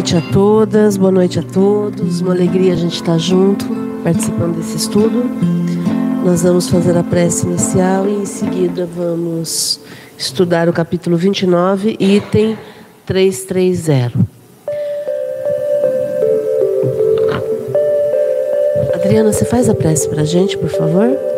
noite a todas, boa noite a todos. Uma alegria a gente estar junto, participando desse estudo. Nós vamos fazer a prece inicial e em seguida vamos estudar o capítulo 29, item 330. Adriana, você faz a prece para a gente, por favor?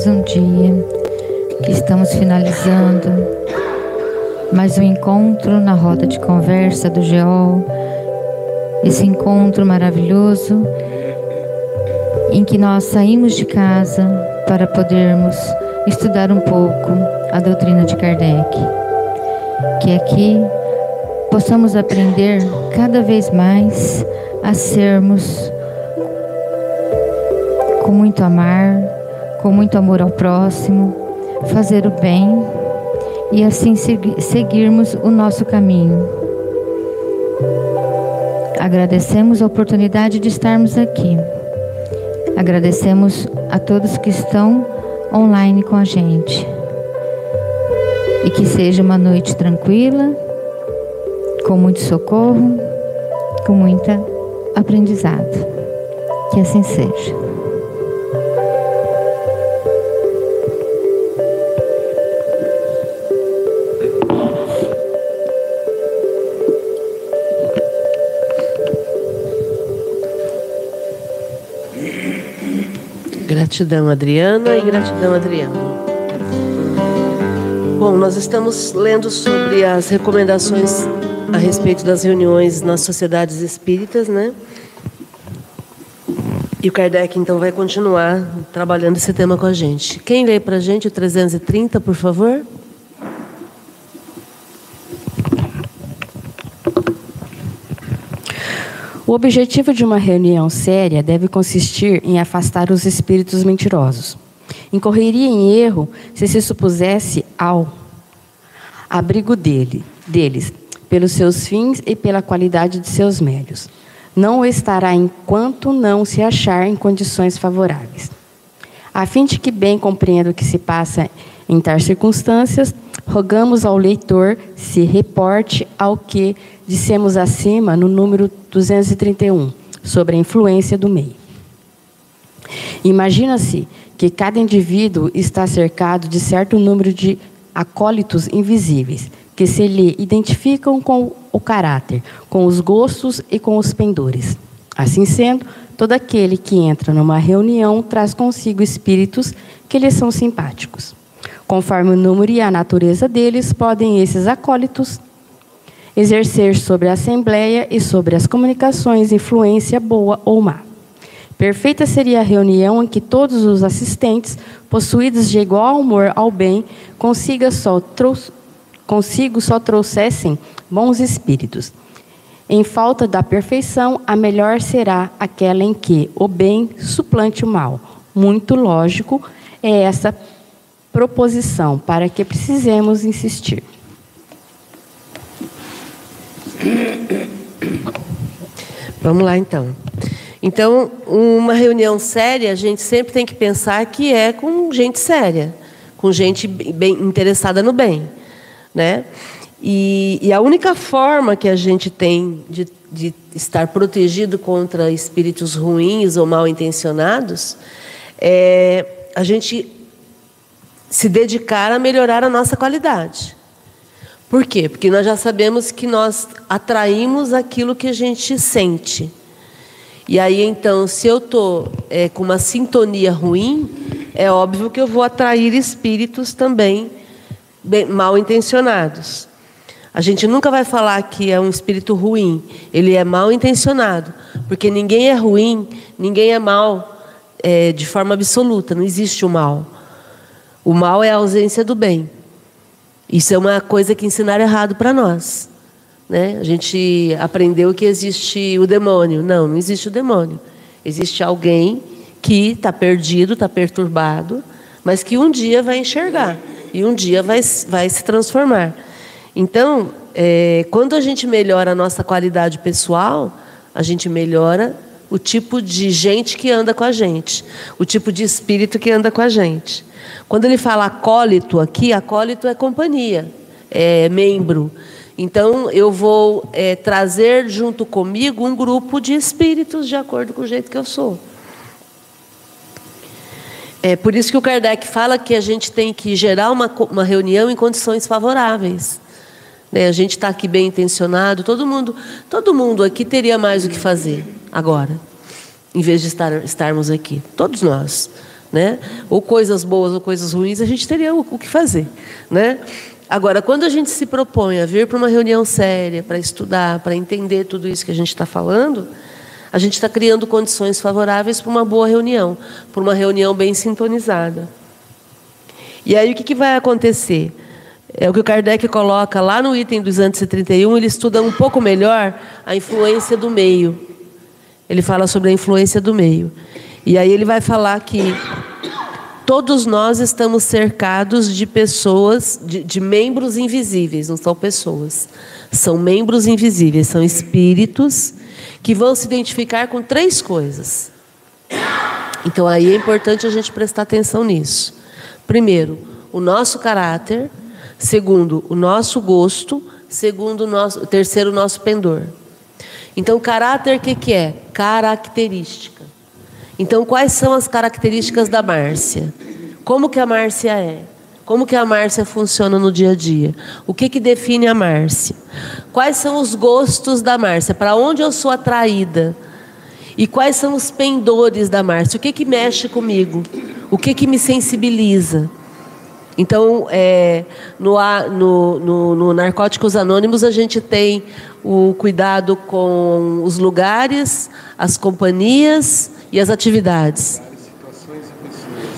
Dia que estamos finalizando mais um encontro na roda de conversa do GEOL. Esse encontro maravilhoso em que nós saímos de casa para podermos estudar um pouco a doutrina de Kardec. Que aqui possamos aprender cada vez mais a sermos com muito amar, com muito amor ao próximo, fazer o bem e assim seguirmos o nosso caminho. Agradecemos a oportunidade de estarmos aqui. Agradecemos a todos que estão online com a gente. E que seja uma noite tranquila, com muito socorro, com muita aprendizado. Que assim seja. Gratidão, Adriana, e gratidão, Adriana. Bom, nós estamos lendo sobre as recomendações a respeito das reuniões nas sociedades espíritas, né? E o Kardec, então, vai continuar trabalhando esse tema com a gente. Quem lê para a gente o 330, por favor? O objetivo de uma reunião séria deve consistir em afastar os espíritos mentirosos. Incorreria em erro se se supusesse ao abrigo dele, deles, pelos seus fins e pela qualidade de seus mérios. Não o estará enquanto não se achar em condições favoráveis. A fim de que bem compreenda o que se passa em tais circunstâncias, rogamos ao leitor se reporte ao que dissemos acima no número 231, sobre a influência do meio. Imagina-se que cada indivíduo está cercado de certo número de acólitos invisíveis, que se lhe identificam com o caráter, com os gostos e com os pendores. Assim sendo, todo aquele que entra numa reunião traz consigo espíritos que lhe são simpáticos. Conforme o número e a natureza deles, podem esses acólitos exercer sobre a Assembleia e sobre as comunicações influência boa ou má. Perfeita seria a reunião em que todos os assistentes, possuídos de igual amor ao bem, consiga só consigo só trouxessem bons espíritos. Em falta da perfeição, a melhor será aquela em que o bem suplante o mal. Muito lógico é essa proposição para que precisemos insistir. Vamos lá então. Então, uma reunião séria, a gente sempre tem que pensar que é com gente séria, com gente bem interessada no bem, né? E, e a única forma que a gente tem de, de estar protegido contra espíritos ruins ou mal intencionados é a gente se dedicar a melhorar a nossa qualidade. Por quê? Porque nós já sabemos que nós atraímos aquilo que a gente sente. E aí, então, se eu estou é, com uma sintonia ruim, é óbvio que eu vou atrair espíritos também bem, mal intencionados. A gente nunca vai falar que é um espírito ruim, ele é mal intencionado, porque ninguém é ruim, ninguém é mal é, de forma absoluta, não existe o mal. O mal é a ausência do bem. Isso é uma coisa que ensinaram errado para nós. Né? A gente aprendeu que existe o demônio. Não, não existe o demônio. Existe alguém que está perdido, está perturbado, mas que um dia vai enxergar e um dia vai, vai se transformar. Então, é, quando a gente melhora a nossa qualidade pessoal, a gente melhora o tipo de gente que anda com a gente, o tipo de espírito que anda com a gente. Quando ele fala acólito aqui, acólito é companhia, é membro. Então, eu vou é, trazer junto comigo um grupo de espíritos de acordo com o jeito que eu sou. É por isso que o Kardec fala que a gente tem que gerar uma, uma reunião em condições favoráveis. Né? A gente está aqui bem intencionado, todo mundo, todo mundo aqui teria mais o que fazer agora, em vez de estar, estarmos aqui. Todos nós. Né? Ou coisas boas ou coisas ruins, a gente teria o, o que fazer. Né? Agora, quando a gente se propõe a vir para uma reunião séria, para estudar, para entender tudo isso que a gente está falando, a gente está criando condições favoráveis para uma boa reunião, para uma reunião bem sintonizada. E aí o que, que vai acontecer? É o que o Kardec coloca lá no item 231, ele estuda um pouco melhor a influência do meio. Ele fala sobre a influência do meio. E aí ele vai falar que todos nós estamos cercados de pessoas, de, de membros invisíveis, não são pessoas. São membros invisíveis, são espíritos que vão se identificar com três coisas. Então aí é importante a gente prestar atenção nisso. Primeiro, o nosso caráter. Segundo, o nosso gosto. Segundo, o nosso, terceiro, o nosso pendor. Então, caráter, o que, que é? Característica. Então, quais são as características da Márcia? Como que a Márcia é? Como que a Márcia funciona no dia a dia? O que, que define a Márcia? Quais são os gostos da Márcia? Para onde eu sou atraída? E quais são os pendores da Márcia? O que, que mexe comigo? O que, que me sensibiliza? Então, é, no, no, no, no, Narcóticos Anônimos, a gente tem o cuidado com os lugares, as companhias e as atividades.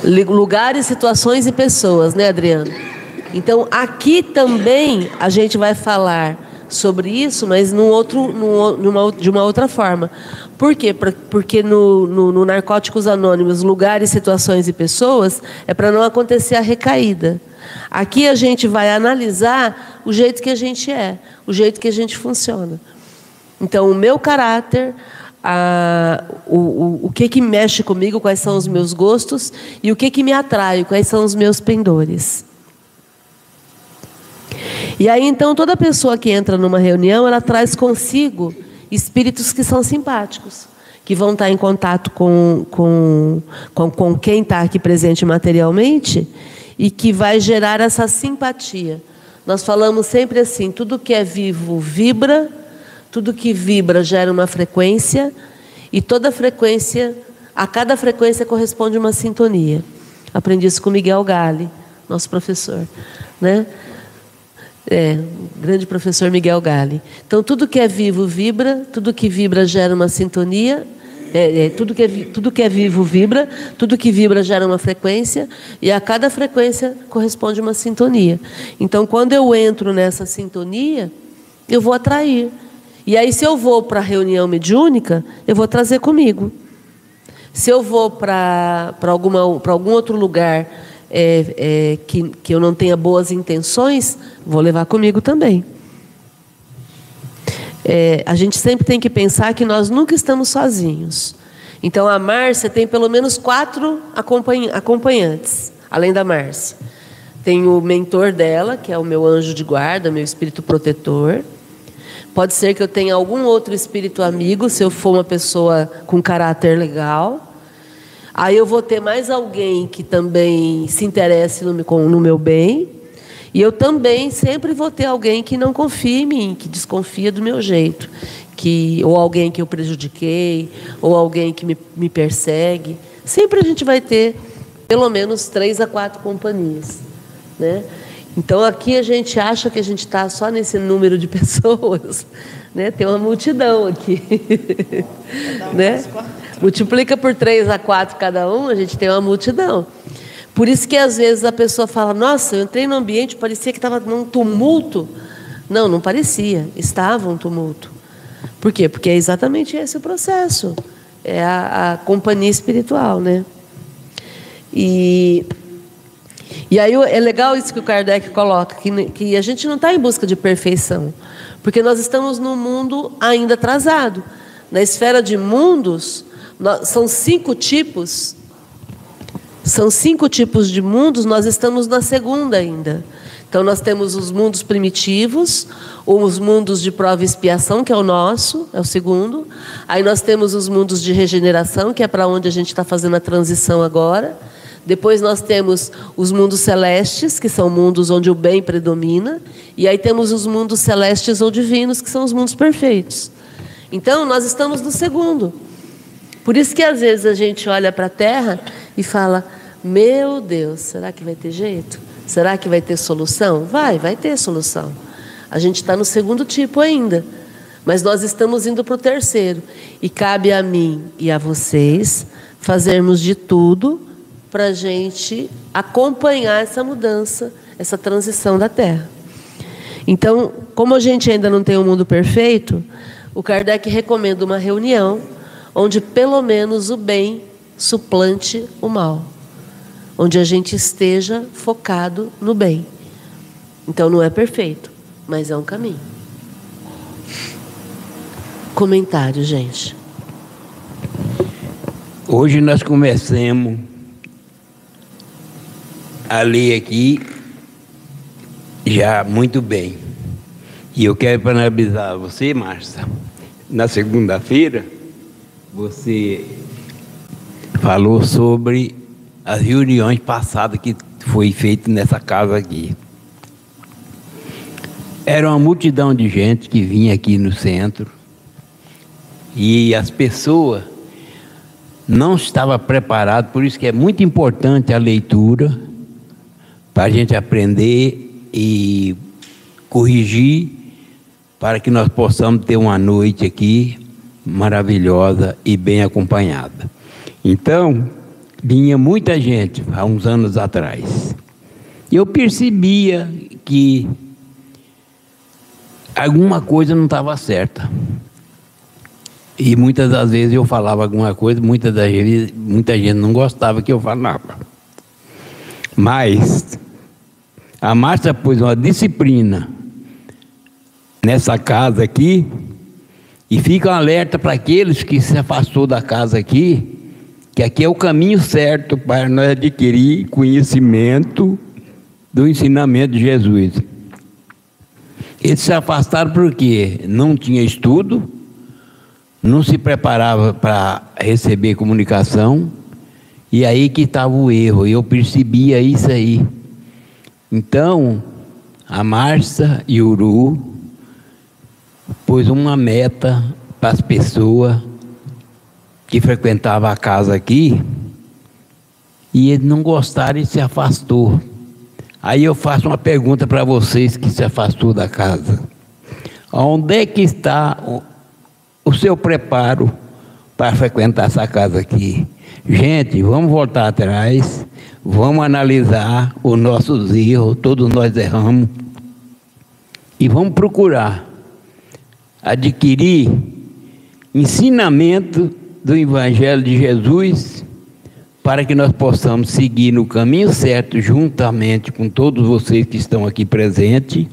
Lugares, situações e pessoas, né, Adriano? Então, aqui também a gente vai falar sobre isso, mas num outro, numa, de uma outra forma. Por quê? Porque no, no, no Narcóticos Anônimos, lugares, situações e pessoas, é para não acontecer a recaída. Aqui a gente vai analisar o jeito que a gente é, o jeito que a gente funciona. Então, o meu caráter, a, o, o, o que, que mexe comigo, quais são os meus gostos e o que, que me atrai, quais são os meus pendores. E aí então toda pessoa que entra numa reunião, ela traz consigo espíritos que são simpáticos, que vão estar em contato com, com, com, com quem está aqui presente materialmente e que vai gerar essa simpatia. Nós falamos sempre assim: tudo que é vivo vibra, tudo que vibra gera uma frequência, e toda frequência, a cada frequência corresponde uma sintonia. Aprendi isso com Miguel Gale, nosso professor. Né? É, grande professor Miguel Gale. Então, tudo que é vivo vibra, tudo que vibra gera uma sintonia, é, é, tudo, que é, tudo que é vivo vibra, tudo que vibra gera uma frequência, e a cada frequência corresponde uma sintonia. Então, quando eu entro nessa sintonia, eu vou atrair. E aí, se eu vou para a reunião mediúnica, eu vou trazer comigo. Se eu vou para algum outro lugar é, é, que, que eu não tenha boas intenções, vou levar comigo também. É, a gente sempre tem que pensar que nós nunca estamos sozinhos. Então a Márcia tem pelo menos quatro acompanhantes, além da Márcia. Tem o mentor dela, que é o meu anjo de guarda, meu espírito protetor. Pode ser que eu tenha algum outro espírito amigo, se eu for uma pessoa com caráter legal. Aí eu vou ter mais alguém que também se interesse no, no meu bem. E eu também sempre vou ter alguém que não confia em mim, que desconfia do meu jeito. que Ou alguém que eu prejudiquei, ou alguém que me, me persegue. Sempre a gente vai ter pelo menos três a quatro companhias. Né? Então aqui a gente acha que a gente está só nesse número de pessoas. Né? Tem uma multidão aqui. né? Multiplica por três a quatro cada um, a gente tem uma multidão. Por isso que às vezes a pessoa fala: Nossa, eu entrei no ambiente, parecia que estava num tumulto. Não, não parecia, estava um tumulto. Por quê? Porque é exatamente esse o processo. É a, a companhia espiritual, né? E, e aí é legal isso que o Kardec coloca, que, que a gente não está em busca de perfeição, porque nós estamos num mundo ainda atrasado. Na esfera de mundos, são cinco tipos. São cinco tipos de mundos, nós estamos na segunda ainda. Então, nós temos os mundos primitivos, os mundos de prova e expiação, que é o nosso, é o segundo. Aí nós temos os mundos de regeneração, que é para onde a gente está fazendo a transição agora. Depois nós temos os mundos celestes, que são mundos onde o bem predomina. E aí temos os mundos celestes ou divinos, que são os mundos perfeitos. Então, nós estamos no segundo. Por isso que às vezes a gente olha para a terra e fala: Meu Deus, será que vai ter jeito? Será que vai ter solução? Vai, vai ter solução. A gente está no segundo tipo ainda, mas nós estamos indo para o terceiro. E cabe a mim e a vocês fazermos de tudo para a gente acompanhar essa mudança, essa transição da Terra. Então, como a gente ainda não tem um mundo perfeito, o Kardec recomenda uma reunião onde pelo menos o bem suplante o mal, onde a gente esteja focado no bem. Então não é perfeito, mas é um caminho. Comentário, gente. Hoje nós começamos a ler aqui já muito bem. E eu quero parabenizar você, Márcia. Na segunda-feira, você falou sobre as reuniões passadas que foi feito nessa casa aqui. Era uma multidão de gente que vinha aqui no centro e as pessoas não estavam preparadas, por isso que é muito importante a leitura para a gente aprender e corrigir para que nós possamos ter uma noite aqui maravilhosa e bem acompanhada. Então, vinha muita gente há uns anos atrás. Eu percebia que alguma coisa não estava certa. E muitas das vezes eu falava alguma coisa, muitas das vezes muita gente não gostava que eu falava. Mas a Márcia pôs uma disciplina nessa casa aqui e fica um alerta para aqueles que se afastou da casa aqui, que aqui é o caminho certo para nós adquirir conhecimento do ensinamento de Jesus. Eles se afastaram porque não tinha estudo, não se preparava para receber comunicação, e aí que estava o erro, eu percebia isso aí. Então, a Marcia e o Uru pôs uma meta para as pessoas que frequentavam a casa aqui, e eles não gostaram e se afastou. Aí eu faço uma pergunta para vocês que se afastou da casa. Onde é que está o, o seu preparo para frequentar essa casa aqui? Gente, vamos voltar atrás, vamos analisar os nossos erros, todos nós erramos, e vamos procurar adquirir ensinamento do Evangelho de Jesus para que nós possamos seguir no caminho certo, juntamente com todos vocês que estão aqui presentes,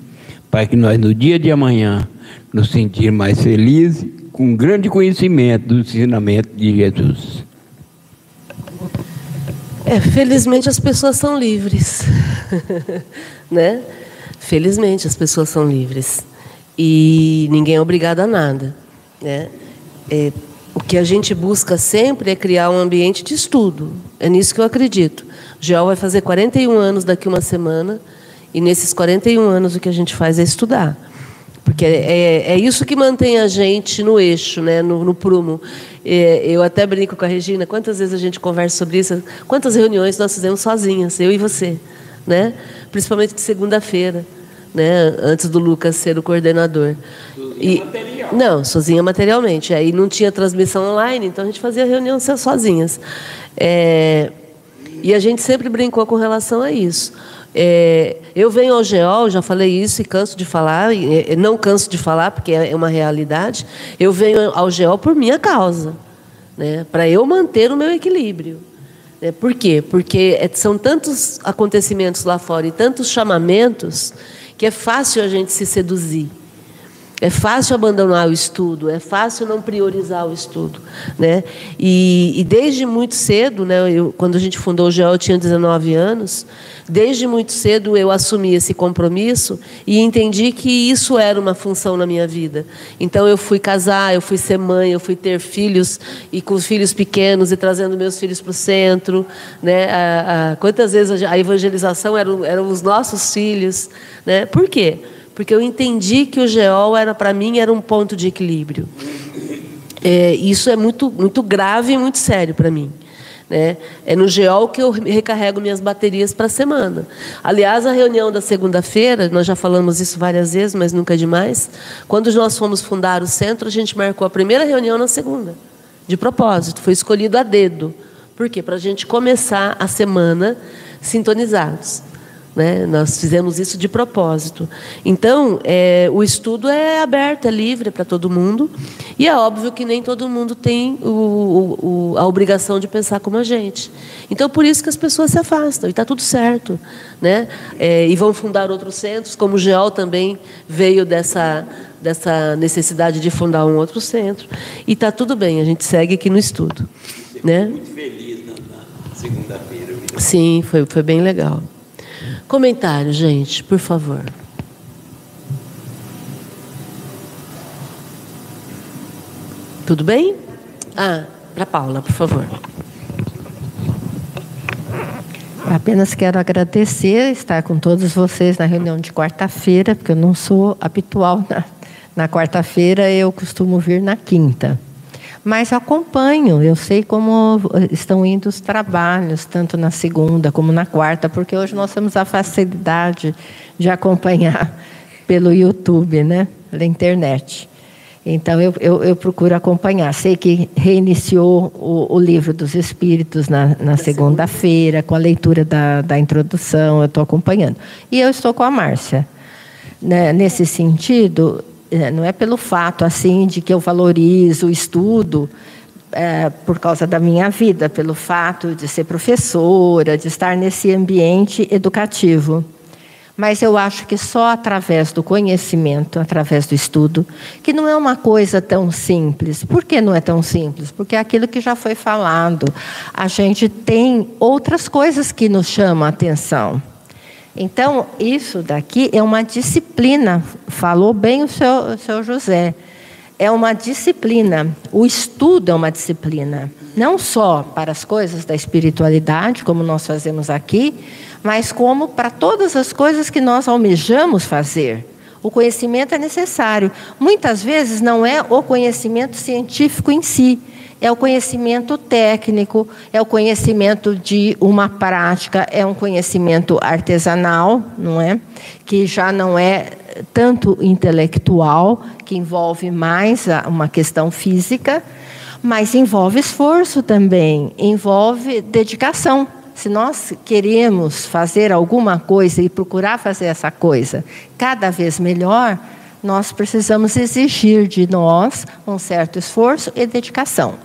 para que nós, no dia de amanhã, nos sentir mais felizes, com grande conhecimento do ensinamento de Jesus. É, felizmente as pessoas são livres, né? Felizmente as pessoas são livres e ninguém é obrigado a nada, né? É, o que a gente busca sempre é criar um ambiente de estudo. É nisso que eu acredito. GEOL vai fazer 41 anos daqui uma semana, e nesses 41 anos o que a gente faz é estudar. Porque é, é, é isso que mantém a gente no eixo, né, no, no prumo. É, eu até brinco com a Regina, quantas vezes a gente conversa sobre isso, quantas reuniões nós fizemos sozinhas, eu e você, né? principalmente de segunda-feira né, antes do Lucas ser o coordenador. Sozinha e, material. Não, sozinha materialmente. Aí não tinha transmissão online, então a gente fazia reunião sozinhas. É, e a gente sempre brincou com relação a isso. É, eu venho ao GEOL, já falei isso e canso de falar, e, não canso de falar porque é uma realidade. Eu venho ao GEOL por minha causa, né, para eu manter o meu equilíbrio. É, por quê? Porque é, são tantos acontecimentos lá fora e tantos chamamentos que é fácil a gente se seduzir. É fácil abandonar o estudo, é fácil não priorizar o estudo. Né? E, e desde muito cedo, né, eu, quando a gente fundou o GEO, eu tinha 19 anos, desde muito cedo eu assumi esse compromisso e entendi que isso era uma função na minha vida. Então eu fui casar, eu fui ser mãe, eu fui ter filhos e com filhos pequenos e trazendo meus filhos para o centro. Né? A, a, quantas vezes a evangelização eram, eram os nossos filhos. Né? Por quê? Eu entendi que o geol era para mim era um ponto de equilíbrio. É, isso é muito muito grave e muito sério para mim. Né? É no geol que eu recarrego minhas baterias para a semana. Aliás, a reunião da segunda-feira, nós já falamos isso várias vezes, mas nunca é demais. Quando nós fomos fundar o centro, a gente marcou a primeira reunião na segunda, de propósito, foi escolhido a dedo. Por quê? Para a gente começar a semana sintonizados. Né? Nós fizemos isso de propósito. Então, é, o estudo é aberto, é livre para todo mundo. E é óbvio que nem todo mundo tem o, o, a obrigação de pensar como a gente. Então, por isso que as pessoas se afastam. E está tudo certo. Né? É, e vão fundar outros centros, como o GEOL também veio dessa, dessa necessidade de fundar um outro centro. E está tudo bem, a gente segue aqui no estudo. Né? Muito feliz na, na segunda-feira. Sim, foi, foi bem legal. Comentário, gente, por favor. Tudo bem? Ah, para Paula, por favor. Apenas quero agradecer estar com todos vocês na reunião de quarta-feira, porque eu não sou habitual na, na quarta-feira, eu costumo vir na quinta. Mas acompanho, eu sei como estão indo os trabalhos, tanto na segunda como na quarta, porque hoje nós temos a facilidade de acompanhar pelo YouTube, né? pela internet. Então, eu, eu, eu procuro acompanhar. Sei que reiniciou o, o livro dos Espíritos na, na segunda-feira, com a leitura da, da introdução, eu estou acompanhando. E eu estou com a Márcia. Né? Nesse sentido, não é pelo fato assim de que eu valorizo o estudo é, por causa da minha vida, pelo fato de ser professora, de estar nesse ambiente educativo. Mas eu acho que só através do conhecimento, através do estudo, que não é uma coisa tão simples. Por que não é tão simples? Porque é aquilo que já foi falado. A gente tem outras coisas que nos chamam a atenção. Então, isso daqui é uma disciplina, falou bem o seu, o seu José. É uma disciplina, o estudo é uma disciplina, não só para as coisas da espiritualidade, como nós fazemos aqui, mas como para todas as coisas que nós almejamos fazer. O conhecimento é necessário. Muitas vezes não é o conhecimento científico em si, é o conhecimento técnico, é o conhecimento de uma prática, é um conhecimento artesanal, não é? Que já não é tanto intelectual, que envolve mais uma questão física, mas envolve esforço também, envolve dedicação. Se nós queremos fazer alguma coisa e procurar fazer essa coisa cada vez melhor, nós precisamos exigir de nós um certo esforço e dedicação,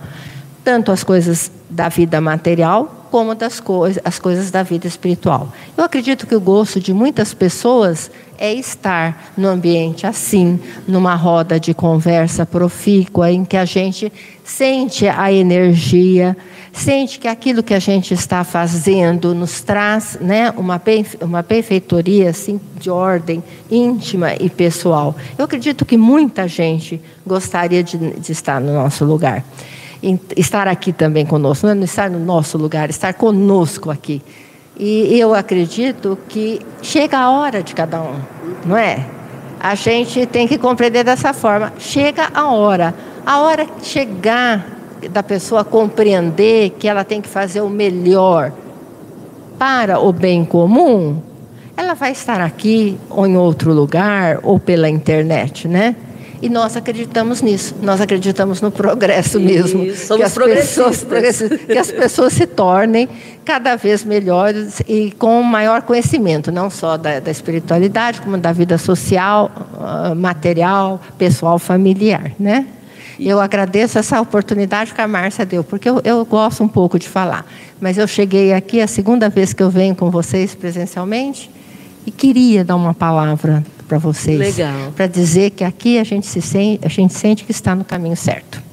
tanto as coisas da vida material como das coisas, as coisas da vida espiritual. Eu acredito que o gosto de muitas pessoas é estar no ambiente assim, numa roda de conversa profícua, em que a gente sente a energia, sente que aquilo que a gente está fazendo nos traz né, uma, uma benfeitoria assim, de ordem íntima e pessoal. Eu acredito que muita gente gostaria de, de estar no nosso lugar. Estar aqui também conosco, não é estar no nosso lugar, estar conosco aqui. E eu acredito que chega a hora de cada um, não é? A gente tem que compreender dessa forma. Chega a hora. A hora chegar da pessoa compreender que ela tem que fazer o melhor para o bem comum, ela vai estar aqui ou em outro lugar ou pela internet, né? E nós acreditamos nisso. Nós acreditamos no progresso mesmo. Isso, que as, pessoas, que as pessoas se tornem cada vez melhores e com maior conhecimento, não só da, da espiritualidade, como da vida social, ah, material, pessoal, familiar, né? Eu agradeço essa oportunidade que a Márcia deu, porque eu, eu gosto um pouco de falar. Mas eu cheguei aqui, a segunda vez que eu venho com vocês presencialmente, e queria dar uma palavra para vocês. Legal. Para dizer que aqui a gente, se sente, a gente sente que está no caminho certo.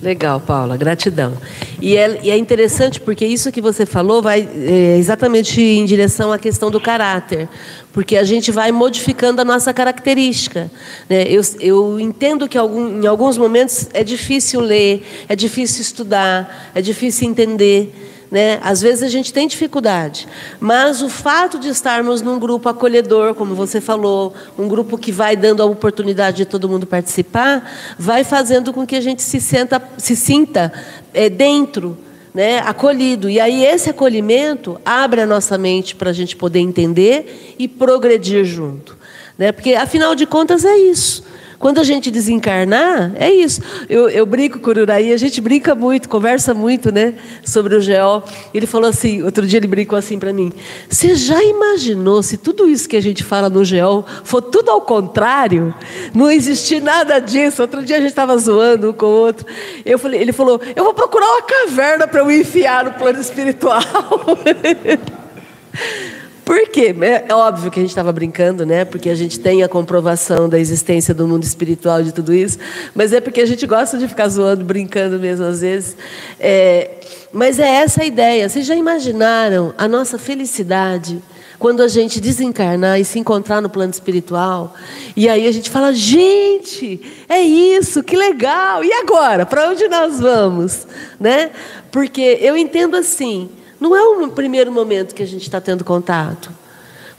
Legal, Paula, gratidão. E é, e é, interessante porque isso que você falou vai é, exatamente em direção à questão do caráter, porque a gente vai modificando a nossa característica. Né? Eu, eu entendo que algum, em alguns momentos é difícil ler, é difícil estudar, é difícil entender. Né? Às vezes a gente tem dificuldade, mas o fato de estarmos num grupo acolhedor, como você falou, um grupo que vai dando a oportunidade de todo mundo participar, vai fazendo com que a gente se, senta, se sinta é, dentro, né, acolhido. E aí esse acolhimento abre a nossa mente para a gente poder entender e progredir junto. Né? Porque, afinal de contas, é isso. Quando a gente desencarnar, é isso. Eu, eu brinco com o Uraí, a gente brinca muito, conversa muito, né? Sobre o GEO. Ele falou assim, outro dia ele brincou assim para mim: Você já imaginou se tudo isso que a gente fala no GEO for tudo ao contrário? Não existir nada disso. Outro dia a gente estava zoando um com o outro. Eu falei, ele falou: Eu vou procurar uma caverna para eu enfiar no plano espiritual. Por quê? É, é óbvio que a gente estava brincando, né? Porque a gente tem a comprovação da existência do mundo espiritual de tudo isso, mas é porque a gente gosta de ficar zoando, brincando mesmo às vezes. É, mas é essa a ideia. Vocês já imaginaram a nossa felicidade quando a gente desencarnar e se encontrar no plano espiritual? E aí a gente fala: gente, é isso, que legal! E agora? Para onde nós vamos? Né? Porque eu entendo assim. Não é o primeiro momento que a gente está tendo contato.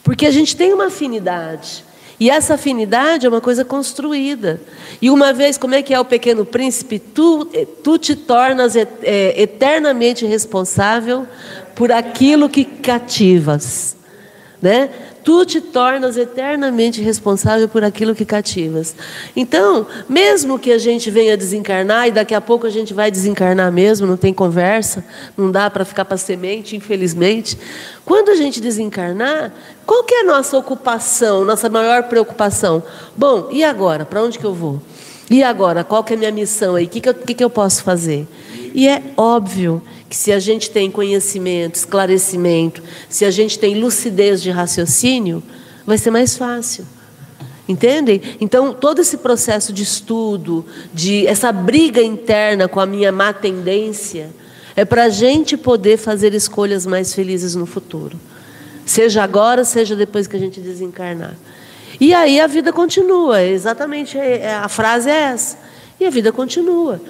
Porque a gente tem uma afinidade. E essa afinidade é uma coisa construída. E uma vez, como é que é o pequeno príncipe? Tu, eh, tu te tornas é, eternamente responsável por aquilo que cativas. Né? Tu te tornas eternamente responsável por aquilo que cativas. Então, mesmo que a gente venha desencarnar, e daqui a pouco a gente vai desencarnar mesmo, não tem conversa, não dá para ficar para semente, infelizmente. Quando a gente desencarnar, qual que é a nossa ocupação, nossa maior preocupação? Bom, e agora? Para onde que eu vou? E agora? Qual que é a minha missão aí? O que, que, eu, que, que eu posso fazer? E é óbvio que se a gente tem conhecimento, esclarecimento, se a gente tem lucidez de raciocínio, vai ser mais fácil. Entendem? Então, todo esse processo de estudo, de essa briga interna com a minha má tendência, é para a gente poder fazer escolhas mais felizes no futuro. Seja agora, seja depois que a gente desencarnar. E aí a vida continua, exatamente é, é, a frase é essa. E a vida continua.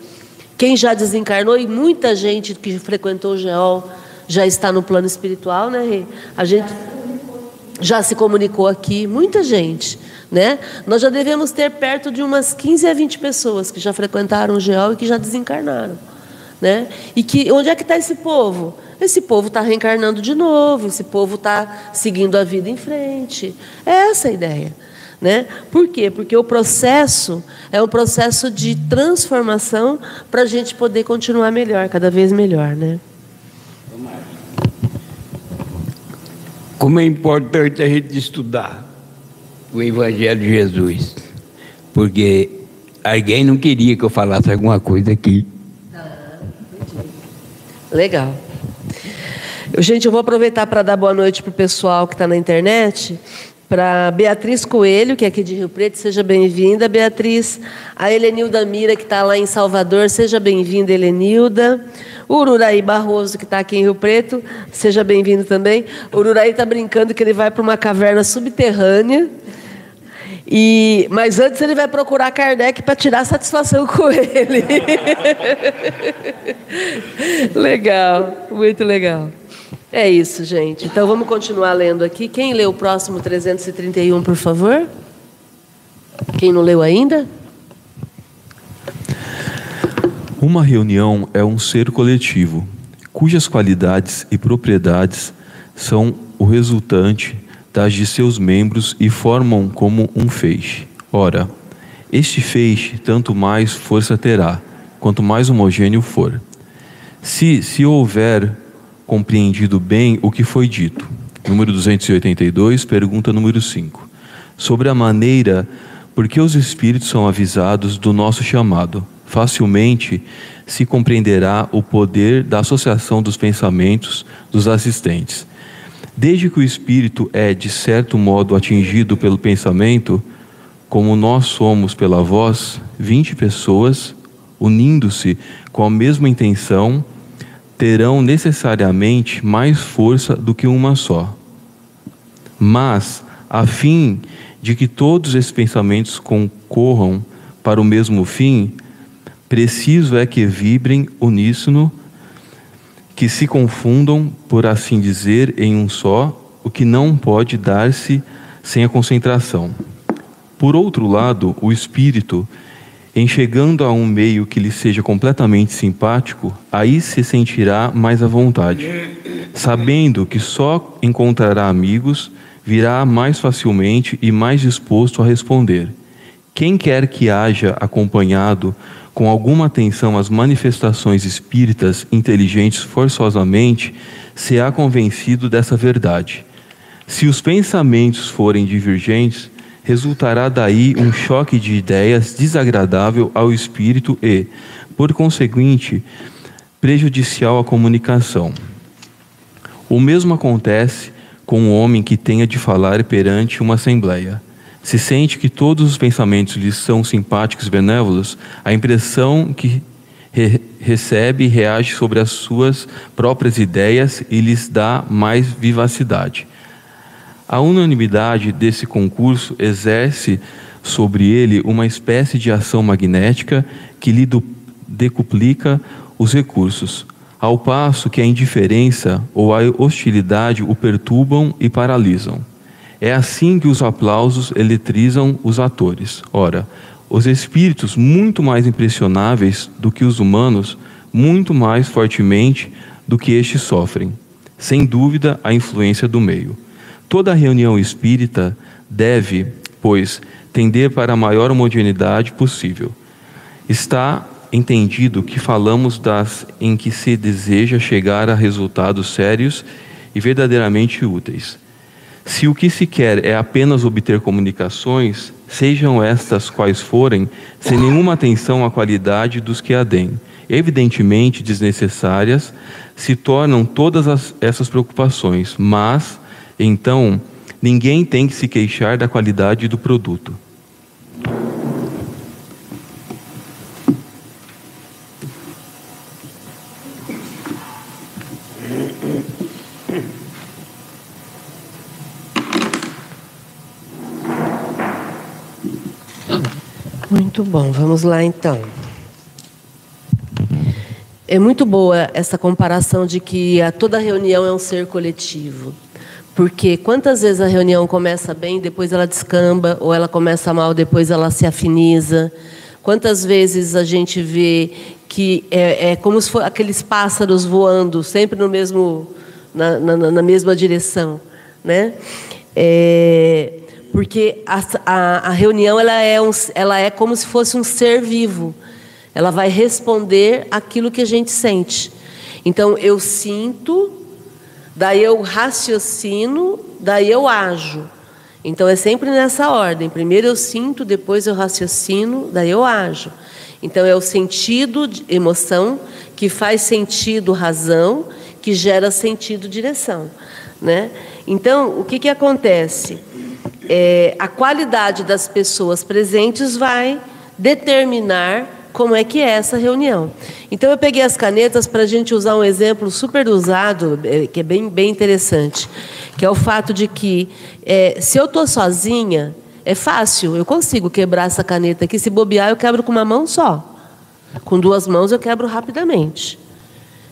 Quem já desencarnou, e muita gente que frequentou o GEOL já está no plano espiritual, né? A gente já se comunicou aqui, muita gente. Né? Nós já devemos ter perto de umas 15 a 20 pessoas que já frequentaram o GEOL e que já desencarnaram. Né? E que onde é que está esse povo? Esse povo está reencarnando de novo, esse povo está seguindo a vida em frente. É essa a ideia. Né? Por quê? Porque o processo é um processo de transformação para a gente poder continuar melhor, cada vez melhor. Né? Como é importante a gente estudar o Evangelho de Jesus, porque alguém não queria que eu falasse alguma coisa aqui. Legal. Gente, eu vou aproveitar para dar boa noite para o pessoal que está na internet. Para Beatriz Coelho, que é aqui de Rio Preto, seja bem-vinda, Beatriz. A Helenilda Mira, que está lá em Salvador, seja bem-vinda, Helenilda. O Ururaí Barroso, que está aqui em Rio Preto, seja bem-vindo também. O Ururaí está brincando que ele vai para uma caverna subterrânea. E, mas antes ele vai procurar Kardec para tirar satisfação com ele. legal, muito legal. É isso, gente. Então vamos continuar lendo aqui. Quem leu o próximo 331, por favor? Quem não leu ainda? Uma reunião é um ser coletivo, cujas qualidades e propriedades são o resultante das de seus membros e formam como um feixe. Ora, este feixe tanto mais força terá, quanto mais homogêneo for. Se se houver compreendido bem o que foi dito. Número 282, pergunta número 5. Sobre a maneira por que os espíritos são avisados do nosso chamado. Facilmente se compreenderá o poder da associação dos pensamentos dos assistentes. Desde que o espírito é, de certo modo, atingido pelo pensamento, como nós somos pela voz, 20 pessoas, unindo-se com a mesma intenção, terão necessariamente mais força do que uma só. Mas, a fim de que todos esses pensamentos concorram para o mesmo fim, preciso é que vibrem uníssono, que se confundam, por assim dizer, em um só, o que não pode dar-se sem a concentração. Por outro lado, o espírito em chegando a um meio que lhe seja completamente simpático, aí se sentirá mais à vontade. Sabendo que só encontrará amigos, virá mais facilmente e mais disposto a responder. Quem quer que haja acompanhado com alguma atenção as manifestações espíritas inteligentes forçosamente, se há convencido dessa verdade. Se os pensamentos forem divergentes, resultará daí um choque de ideias desagradável ao espírito e, por conseguinte, prejudicial à comunicação. O mesmo acontece com o homem que tenha de falar perante uma assembleia. Se sente que todos os pensamentos lhe são simpáticos e benévolos, a impressão que re recebe reage sobre as suas próprias ideias e lhes dá mais vivacidade. A unanimidade desse concurso exerce sobre ele uma espécie de ação magnética que lhe decuplica os recursos, ao passo que a indiferença ou a hostilidade o perturbam e paralisam. É assim que os aplausos eletrizam os atores. Ora, os espíritos, muito mais impressionáveis do que os humanos, muito mais fortemente do que estes sofrem. Sem dúvida, a influência do meio. Toda reunião espírita deve, pois, tender para a maior homogeneidade possível. Está entendido que falamos das em que se deseja chegar a resultados sérios e verdadeiramente úteis. Se o que se quer é apenas obter comunicações, sejam estas quais forem, sem nenhuma atenção à qualidade dos que a deem, evidentemente desnecessárias, se tornam todas as, essas preocupações, mas então, ninguém tem que se queixar da qualidade do produto. Muito bom, vamos lá então. É muito boa essa comparação de que a toda reunião é um ser coletivo. Porque quantas vezes a reunião começa bem, depois ela descamba, ou ela começa mal, depois ela se afiniza. Quantas vezes a gente vê que é, é como se fossem aqueles pássaros voando, sempre no mesmo, na, na, na mesma direção. Né? É, porque a, a, a, reunião ela é, um, ela é como se fosse um ser vivo. Ela vai responder aquilo que a gente sente. Então, eu sinto, daí eu raciocino, daí eu ajo. Então, é sempre nessa ordem. Primeiro eu sinto, depois eu raciocino, daí eu ajo. Então, é o sentido, emoção, que faz sentido, razão, que gera sentido, direção. Né? Então, o que, que acontece? É, a qualidade das pessoas presentes vai determinar como é que é essa reunião. Então eu peguei as canetas para a gente usar um exemplo super usado, é, que é bem, bem interessante, que é o fato de que é, se eu estou sozinha, é fácil, eu consigo quebrar essa caneta aqui. Se bobear, eu quebro com uma mão só. Com duas mãos eu quebro rapidamente.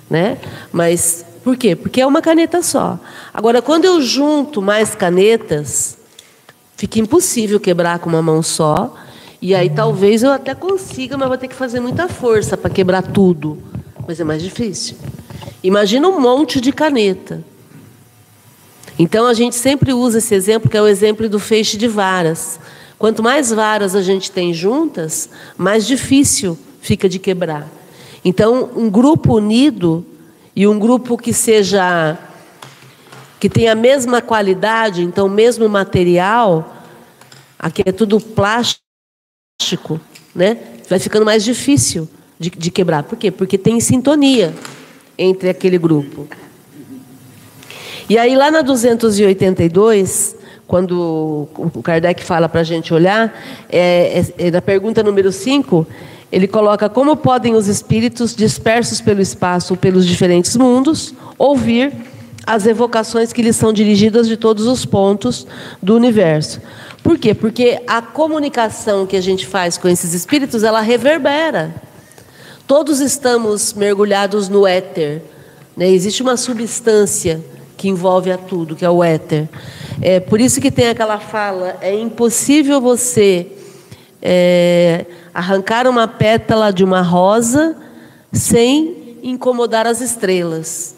Né? Mas por quê? Porque é uma caneta só. Agora, quando eu junto mais canetas, fica impossível quebrar com uma mão só e aí talvez eu até consiga, mas vou ter que fazer muita força para quebrar tudo. Mas é mais difícil. Imagina um monte de caneta. Então a gente sempre usa esse exemplo, que é o exemplo do feixe de varas. Quanto mais varas a gente tem juntas, mais difícil fica de quebrar. Então, um grupo unido e um grupo que seja que tenha a mesma qualidade, então mesmo material, aqui é tudo plástico né? Vai ficando mais difícil de, de quebrar. Por quê? Porque tem sintonia entre aquele grupo. E aí, lá na 282, quando o Kardec fala para a gente olhar, é, é, é, na pergunta número 5, ele coloca como podem os espíritos dispersos pelo espaço, pelos diferentes mundos, ouvir as evocações que lhes são dirigidas de todos os pontos do universo. Por quê? Porque a comunicação que a gente faz com esses espíritos, ela reverbera. Todos estamos mergulhados no éter. Né? Existe uma substância que envolve a tudo, que é o éter. É por isso que tem aquela fala: é impossível você é, arrancar uma pétala de uma rosa sem incomodar as estrelas.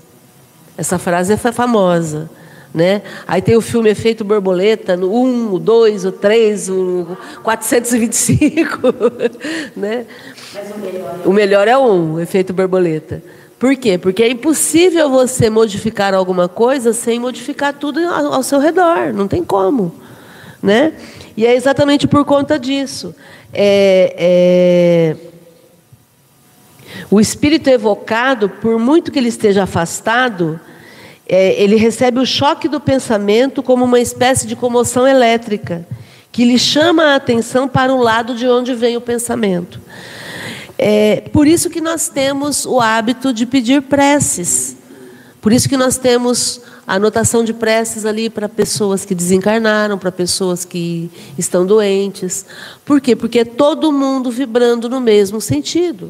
Essa frase é famosa. Né? Aí tem o filme Efeito Borboleta, no 1, o 2, o 3, o 425. né? Mas o melhor, é o melhor é o 1, o Efeito Borboleta. Por quê? Porque é impossível você modificar alguma coisa sem modificar tudo ao seu redor. Não tem como. Né? E é exatamente por conta disso. É, é... O espírito evocado, por muito que ele esteja afastado, é, ele recebe o choque do pensamento como uma espécie de comoção elétrica, que lhe chama a atenção para o lado de onde vem o pensamento. É, por isso que nós temos o hábito de pedir preces. Por isso que nós temos a anotação de preces ali para pessoas que desencarnaram, para pessoas que estão doentes. Por quê? Porque é todo mundo vibrando no mesmo sentido.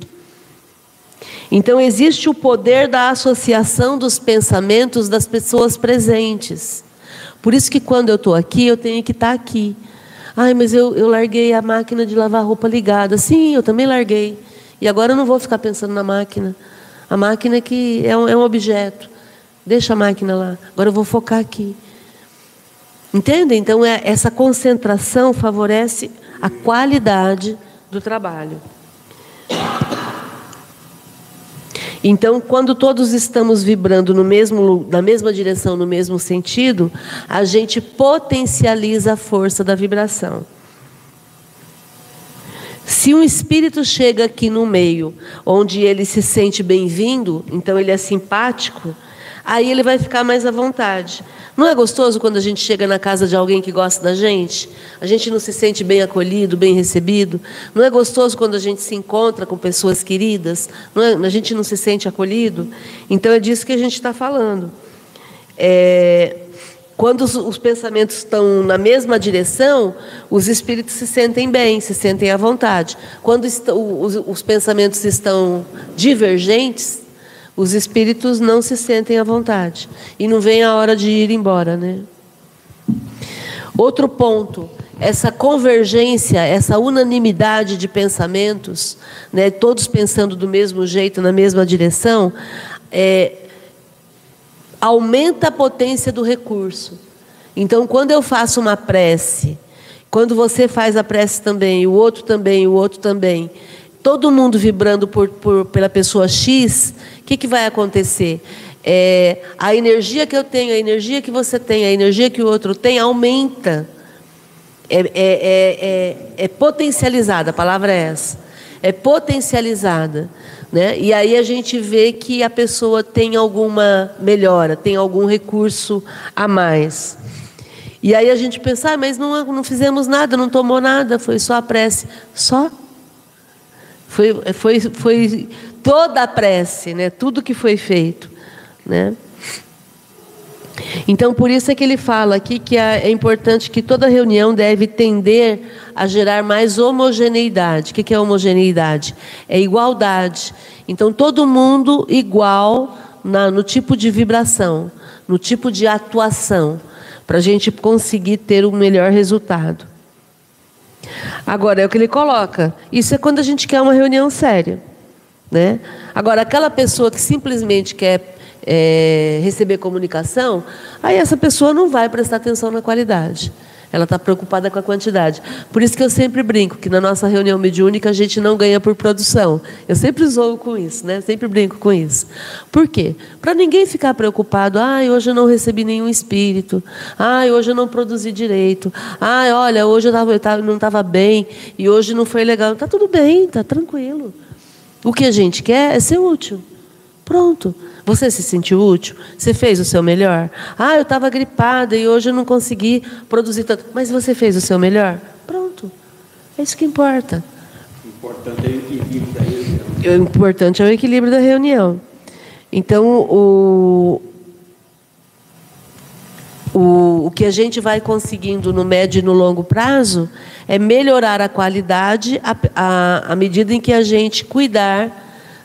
Então, existe o poder da associação dos pensamentos das pessoas presentes. Por isso que quando eu estou aqui, eu tenho que estar tá aqui. Ai, mas eu, eu larguei a máquina de lavar roupa ligada. Sim, eu também larguei. E agora eu não vou ficar pensando na máquina. A máquina é que é um, é um objeto. Deixa a máquina lá. Agora eu vou focar aqui. Entende? Então, é, essa concentração favorece a qualidade do trabalho. Então, quando todos estamos vibrando no mesmo, na mesma direção, no mesmo sentido, a gente potencializa a força da vibração. Se um espírito chega aqui no meio, onde ele se sente bem-vindo, então ele é simpático, aí ele vai ficar mais à vontade. Não é gostoso quando a gente chega na casa de alguém que gosta da gente? A gente não se sente bem acolhido, bem recebido? Não é gostoso quando a gente se encontra com pessoas queridas? É, a gente não se sente acolhido? Então é disso que a gente está falando. É, Quando os, os, pensamentos estão na mesma direção, os espíritos se sentem bem, se sentem à vontade. Quando os, os pensamentos estão divergentes, os espíritos não se sentem à vontade. E não vem a hora de ir embora, né? Outro ponto, essa convergência, essa unanimidade de pensamentos, né, todos pensando do mesmo jeito, na mesma direção, é, aumenta a potência do recurso. Então, quando eu faço uma prece, quando você faz a prece também, o outro também, o outro também, todo mundo vibrando por, por pela pessoa X, que, que vai acontecer? É, a energia que eu tenho, a energia que você tem, a energia que o outro tem, aumenta. É, é, é, é, é potencializada, a palavra é essa. É potencializada. Né? E aí a gente vê que a pessoa tem alguma melhora, tem algum recurso a mais. E aí a gente pensa, ah, mas não, não fizemos nada, não tomou nada, foi só a prece. Só? Foi, foi, foi toda a prece, né? tudo que foi feito. Né? Então, por isso é que ele fala aqui que é importante que toda reunião deve tender a gerar mais homogeneidade. O que é homogeneidade? É igualdade. Então, todo mundo igual na, no tipo de vibração, no tipo de atuação, para a gente conseguir ter o um melhor resultado. Agora, é o que ele coloca. Isso é quando a gente quer uma reunião séria. Né? Agora, aquela pessoa que simplesmente quer é, receber comunicação, aí essa pessoa não vai prestar atenção na qualidade. Ela está preocupada com a quantidade. Por isso que eu sempre brinco que na nossa reunião mediúnica a gente não ganha por produção. Eu sempre zoo com isso, né? Sempre brinco com isso. Por quê? Para ninguém ficar preocupado. Ah, hoje eu não recebi nenhum espírito. Ah, hoje eu não produzi direito. Ah, olha, hoje eu, tava, eu tava, não estava bem e hoje não foi legal. Está tudo bem, está tranquilo. O que a gente quer é ser útil. Pronto. Você se sentiu útil? Você fez o seu melhor? Ah, eu estava gripada e hoje eu não consegui produzir tanto. Mas você fez o seu melhor? Pronto. É isso que importa. O importante é o equilíbrio da reunião. O importante é o equilíbrio da reunião. Então, o, o, o que a gente vai conseguindo no médio e no longo prazo é melhorar a qualidade à medida em que a gente cuidar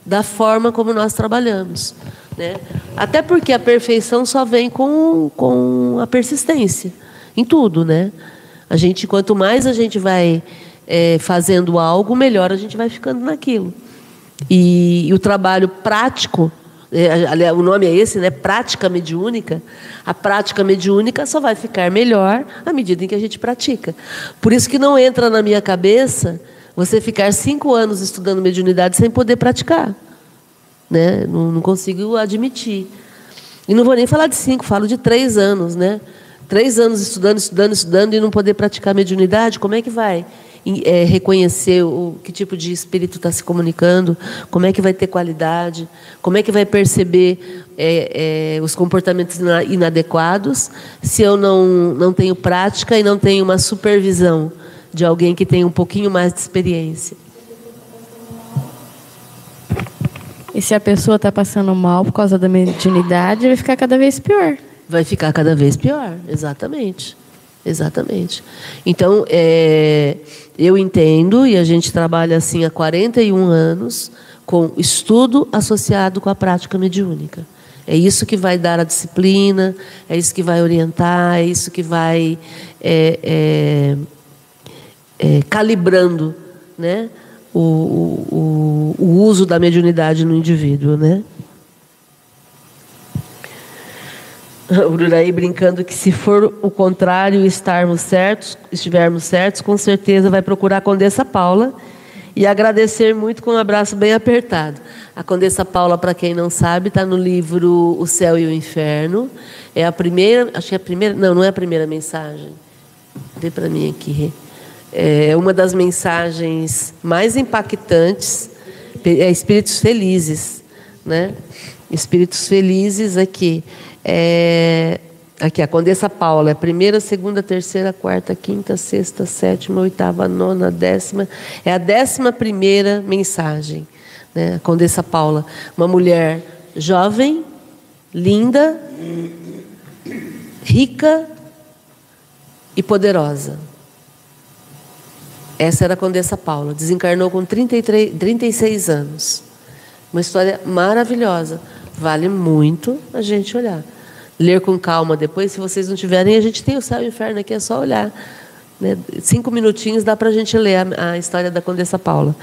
da forma como nós trabalhamos. Né? Até porque a perfeição só vem com, com a persistência, em tudo. Né? A gente, quanto mais a gente vai é, fazendo algo, melhor a gente vai ficando naquilo. E, e o trabalho prático, o nome é esse, né? prática mediúnica, a prática mediúnica só vai ficar melhor à medida em que a gente pratica. Por isso que não entra na minha cabeça você ficar cinco anos estudando mediunidade sem poder praticar. Né? Não, não consigo admitir. E não vou nem falar de cinco, falo de três anos, né? Três anos estudando, estudando, estudando e não poder praticar mediunidade, como é que vai é, reconhecer o que tipo de espírito está se comunicando? Como é que vai ter qualidade? Como é que vai perceber é, é, os comportamentos inadequados se eu não, não tenho prática e não tenho uma supervisão de alguém que tem um pouquinho mais de experiência? E se a pessoa está passando mal por causa da mediunidade, vai ficar cada vez pior. Vai ficar cada vez pior, exatamente. Exatamente. Então, é, eu entendo, e a gente trabalha assim há 41 anos, com estudo associado com a prática mediúnica. É isso que vai dar a disciplina, é isso que vai orientar, é isso que vai é, é, é calibrando né, o, o, o uso da mediunidade no indivíduo, né? O brincando que se for o contrário, estarmos certos, estivermos certos, com certeza vai procurar a Condessa Paula e agradecer muito com um abraço bem apertado. A Condessa Paula, para quem não sabe, está no livro O Céu e o Inferno. É a primeira, acho que é a primeira, não, não é a primeira mensagem. Dê para mim aqui é uma das mensagens mais impactantes é espíritos felizes, né? Espíritos felizes aqui. É, aqui, a Condessa Paula, é primeira, segunda, terceira, quarta, quinta, sexta, sétima, oitava, nona, décima. É a décima primeira mensagem. Né? A Condessa Paula, uma mulher jovem, linda, rica e poderosa. Essa era a Condessa Paula, desencarnou com 33, 36 anos. Uma história maravilhosa. Vale muito a gente olhar. Ler com calma depois, se vocês não tiverem, a gente tem o céu e o inferno aqui, é só olhar. Né? Cinco minutinhos dá para a gente ler a, a, história da Condessa Paula.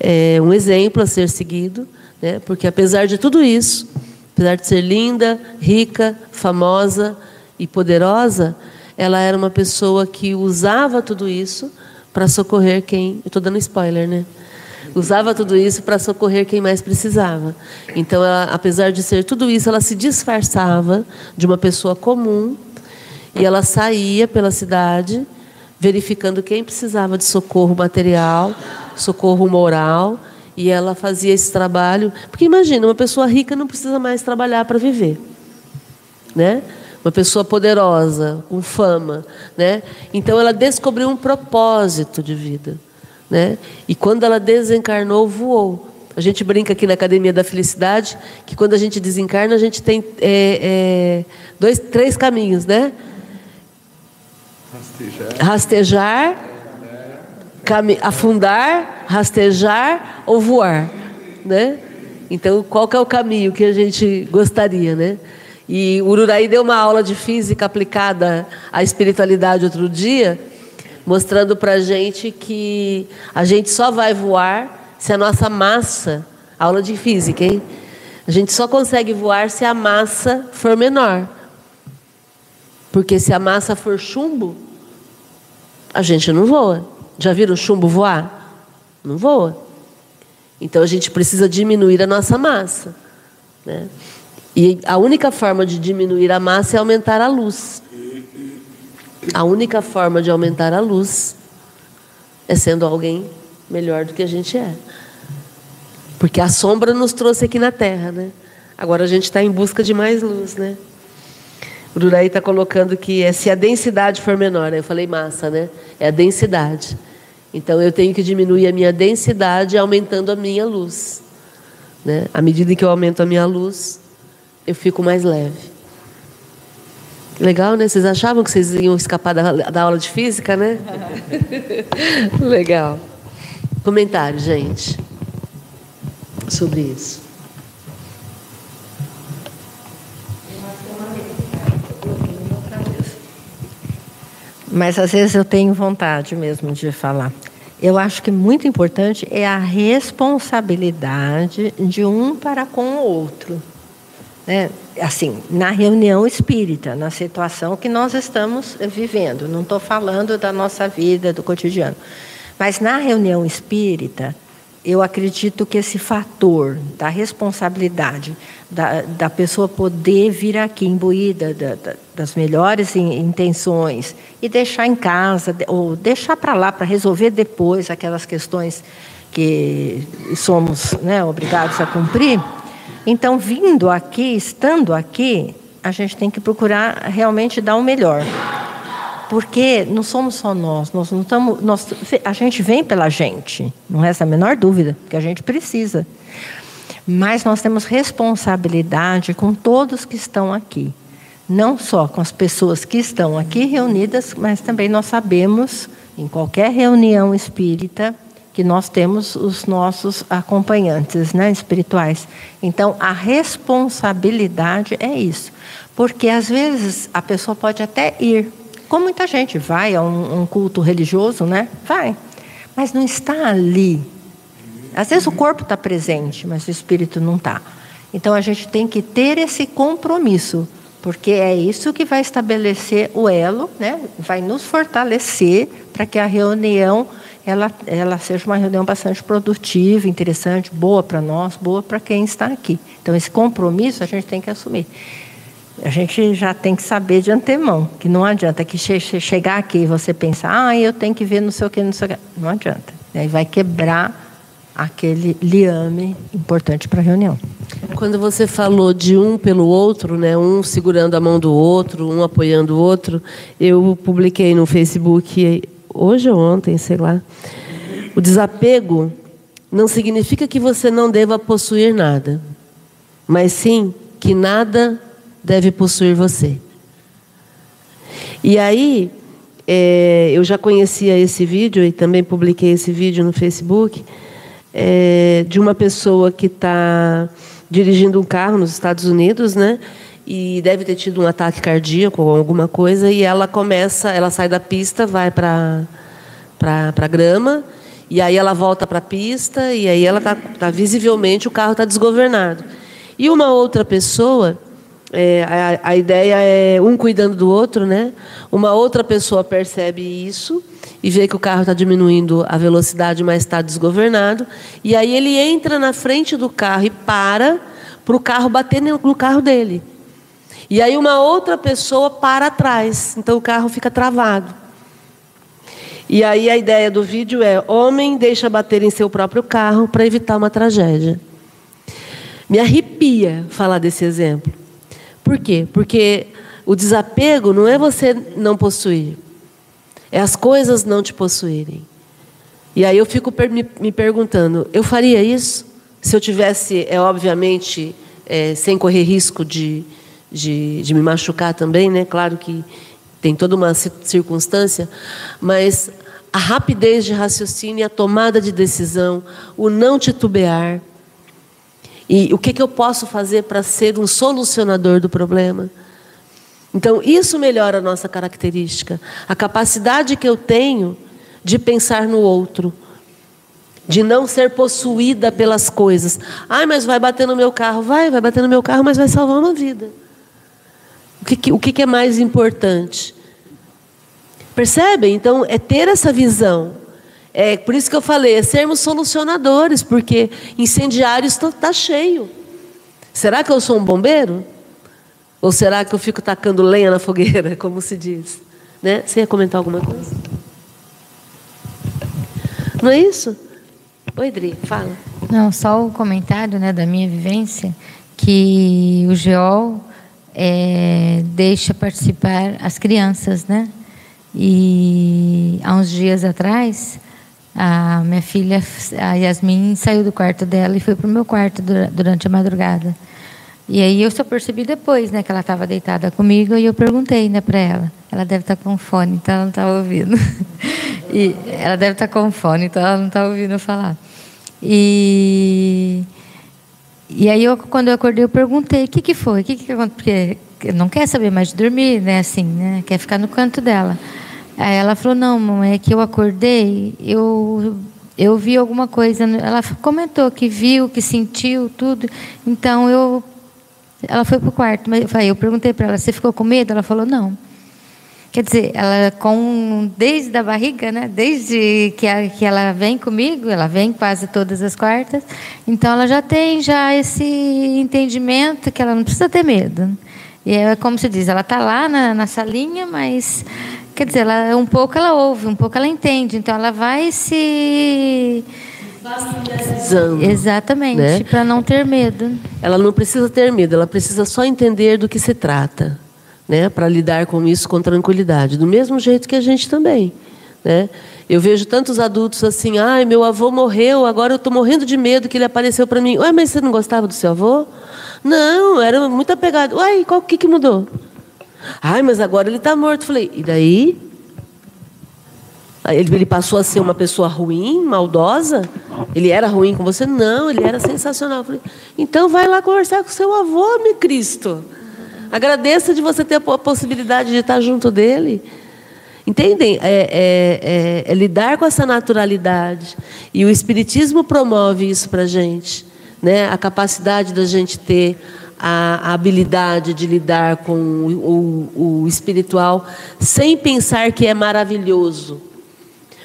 É um exemplo a ser seguido, né? porque apesar de tudo isso, apesar de ser linda, rica, famosa e poderosa, ela era uma pessoa que usava tudo isso para socorrer quem. Estou dando spoiler, né? Usava tudo isso para socorrer quem mais precisava. Então, ela, apesar de ser tudo isso, ela se disfarçava de uma pessoa comum e ela saía pela cidade verificando quem precisava de socorro material, socorro moral, e ela fazia esse trabalho. Porque imagina, uma pessoa rica não precisa mais trabalhar para viver, né? Uma pessoa poderosa, com fama, né? Então ela descobriu um propósito de vida, né? E quando ela desencarnou, voou. A gente brinca aqui na Academia da Felicidade que quando a gente desencarna a gente tem é, é, dois, três caminhos, né? Rastejar, afundar, rastejar ou voar, né? Então, qual que é o caminho que a gente gostaria, né? E o Ururaí deu uma aula de física aplicada à espiritualidade outro dia, mostrando para a gente que a gente só vai voar se a nossa massa, aula de física, hein? A gente só consegue voar se a massa for menor. Porque se a massa for chumbo, a gente não voa. Já viram chumbo voar? Não voa. Então a gente precisa diminuir a nossa massa. Né? E a única forma de diminuir a massa é aumentar a luz. A única forma de aumentar a luz é sendo alguém melhor do que a gente é. Porque a sombra nos trouxe aqui na Terra, né? Agora a gente está em busca de mais luz, né? O Duraí está colocando que é se a densidade for menor, né? eu falei massa, né? É a densidade. Então eu tenho que diminuir a minha densidade aumentando a minha luz. Né? À medida que eu aumento a minha luz, eu fico mais leve. Legal, né? Vocês achavam que vocês iam escapar da, da aula de física, né? Legal. Comentário, gente, sobre isso. Mas às vezes eu tenho vontade mesmo de falar. Eu acho que muito importante é a responsabilidade de um para com o outro. Né? Assim, na reunião espírita, na situação que nós estamos vivendo. Não estou falando da nossa vida, do cotidiano. Mas na reunião espírita, eu acredito que esse fator da responsabilidade da, da pessoa poder vir aqui imbuída da, da, das melhores intenções e deixar em casa, ou deixar para lá para resolver depois aquelas questões que somos né, obrigados a cumprir. Então, vindo aqui, estando aqui, a gente tem que procurar realmente dar o melhor. Porque não somos só nós, nós não estamos, nós, a gente vem pela gente, não resta a menor dúvida, que a gente precisa. Mas nós temos responsabilidade com todos que estão aqui. Não só com as pessoas que estão aqui reunidas, mas também nós sabemos, em qualquer reunião espírita, que nós temos os nossos acompanhantes né, espirituais. Então, a responsabilidade é isso. Porque, às vezes, a pessoa pode até ir como muita gente vai a um, um culto religioso, né? Vai. Mas não está ali. Às vezes o corpo está presente, mas o espírito não está. Então a gente tem que ter esse compromisso, porque é isso que vai estabelecer o elo, né? vai nos fortalecer para que a reunião ela, ela seja uma reunião bastante produtiva, interessante, boa para nós, boa para quem está aqui. Então esse compromisso a gente tem que assumir. A gente já tem que saber de antemão, que não adianta que che chegar aqui e você pensar, ah, eu tenho que ver não sei o que, não sei o que. Não adianta. Aí vai quebrar aquele liame importante para a reunião. Quando você falou de um pelo outro, né, um segurando a mão do outro, um apoiando o outro, eu publiquei no Facebook hoje ou ontem, sei lá. O desapego não significa que você não deva possuir nada, mas sim que nada deve possuir você. E aí, é, eu já conhecia esse vídeo e também publiquei esse vídeo no Facebook é, de uma pessoa que está dirigindo um carro nos Estados Unidos, né? E deve ter tido um ataque cardíaco ou alguma coisa e ela começa, ela sai da pista, vai para para grama e aí ela volta para a pista e aí ela tá, tá visivelmente o carro está desgovernado. E uma outra pessoa é, a, a, ideia é um cuidando do outro, né? Uma outra pessoa percebe isso e vê que o carro está diminuindo a velocidade, mas está desgovernado. E aí ele entra na frente do carro e para para o carro bater no carro dele. E aí uma outra pessoa para atrás, então o carro fica travado. E aí a ideia do vídeo é: homem deixa bater em seu próprio carro para evitar uma tragédia. Me arrepia falar desse exemplo. Por quê? Porque o desapego não é você não possuir, é as coisas não te possuírem. E aí eu fico me perguntando: eu faria isso? Se eu tivesse, é obviamente, é, sem correr risco de, de, de me machucar também, né? Claro que tem toda uma circunstância, mas a rapidez de raciocínio, a tomada de decisão, o não titubear e o que, que eu posso fazer para ser um solucionador do problema? Então, isso melhora a nossa característica. A capacidade que eu tenho de pensar no outro. De não ser possuída pelas coisas. Ai, mas vai bater no meu carro. Vai, vai bater no meu carro, mas vai salvar uma vida. O que, o que é mais importante? Percebem? Então, é ter essa visão. É por isso que eu falei, é sermos solucionadores, porque incendiário está tá cheio. Será que eu sou um bombeiro? Ou será que eu fico tacando lenha na fogueira, como se diz? Né? Você ia comentar alguma coisa? Não é isso? Oi, Dri, fala. Não, só o comentário né, da minha vivência, que o GEOL é, deixa participar as crianças, né? E há uns dias atrás, a minha filha, a Yasmin, saiu do quarto dela e foi para o meu quarto durante a madrugada. E aí eu só percebi depois, né, que ela estava deitada comigo e eu perguntei, né, para ela. Ela deve estar tá com fone, então ela não estava ouvindo. e ela deve estar tá com fone, então ela não está ouvindo falar. E e aí eu, quando eu acordei, eu perguntei, o que que foi? O que que aconteceu? Porque não quer saber mais de dormir, né, assim, né? Quer ficar no canto dela. Aí ela falou: Não, mamãe, é que eu acordei, eu, eu vi alguma coisa. Ela comentou que viu, que sentiu tudo. Então eu. Ela foi para o quarto. Mas eu perguntei para ela: Você ficou com medo? Ela falou: Não. Quer dizer, ela com desde a barriga, né? Desde que, a, que ela vem comigo, ela vem quase todas as quartas. Então ela já tem já esse entendimento que ela não precisa ter medo. E é como se diz, ela está lá na, na salinha, mas Quer dizer, ela, um pouco ela ouve, um pouco ela entende. Então ela vai se. Exatamente, né? para não ter medo. Ela não precisa ter medo, ela precisa só entender do que se trata, né? Para lidar com isso com tranquilidade. Do mesmo jeito que a gente também. Né? Eu vejo tantos adultos assim, ai, meu avô morreu, agora eu estou morrendo de medo que ele apareceu para mim. Ué, mas você não gostava do seu avô? Não, era muito apegado. Uai, qual que, que mudou? Ai, mas agora ele está morto. Falei, e daí? Ele, ele passou a ser uma pessoa ruim, maldosa? Ele era ruim com você? Não, ele era sensacional. Falei, então vai lá conversar com seu avô, meu Cristo. Agradeça de você ter a possibilidade de estar junto dele. Entendem? É, é, é, é lidar com essa naturalidade. E o Espiritismo promove isso para a gente. Né? A capacidade da gente ter a, a habilidade de lidar com o, o, o espiritual sem pensar que é maravilhoso.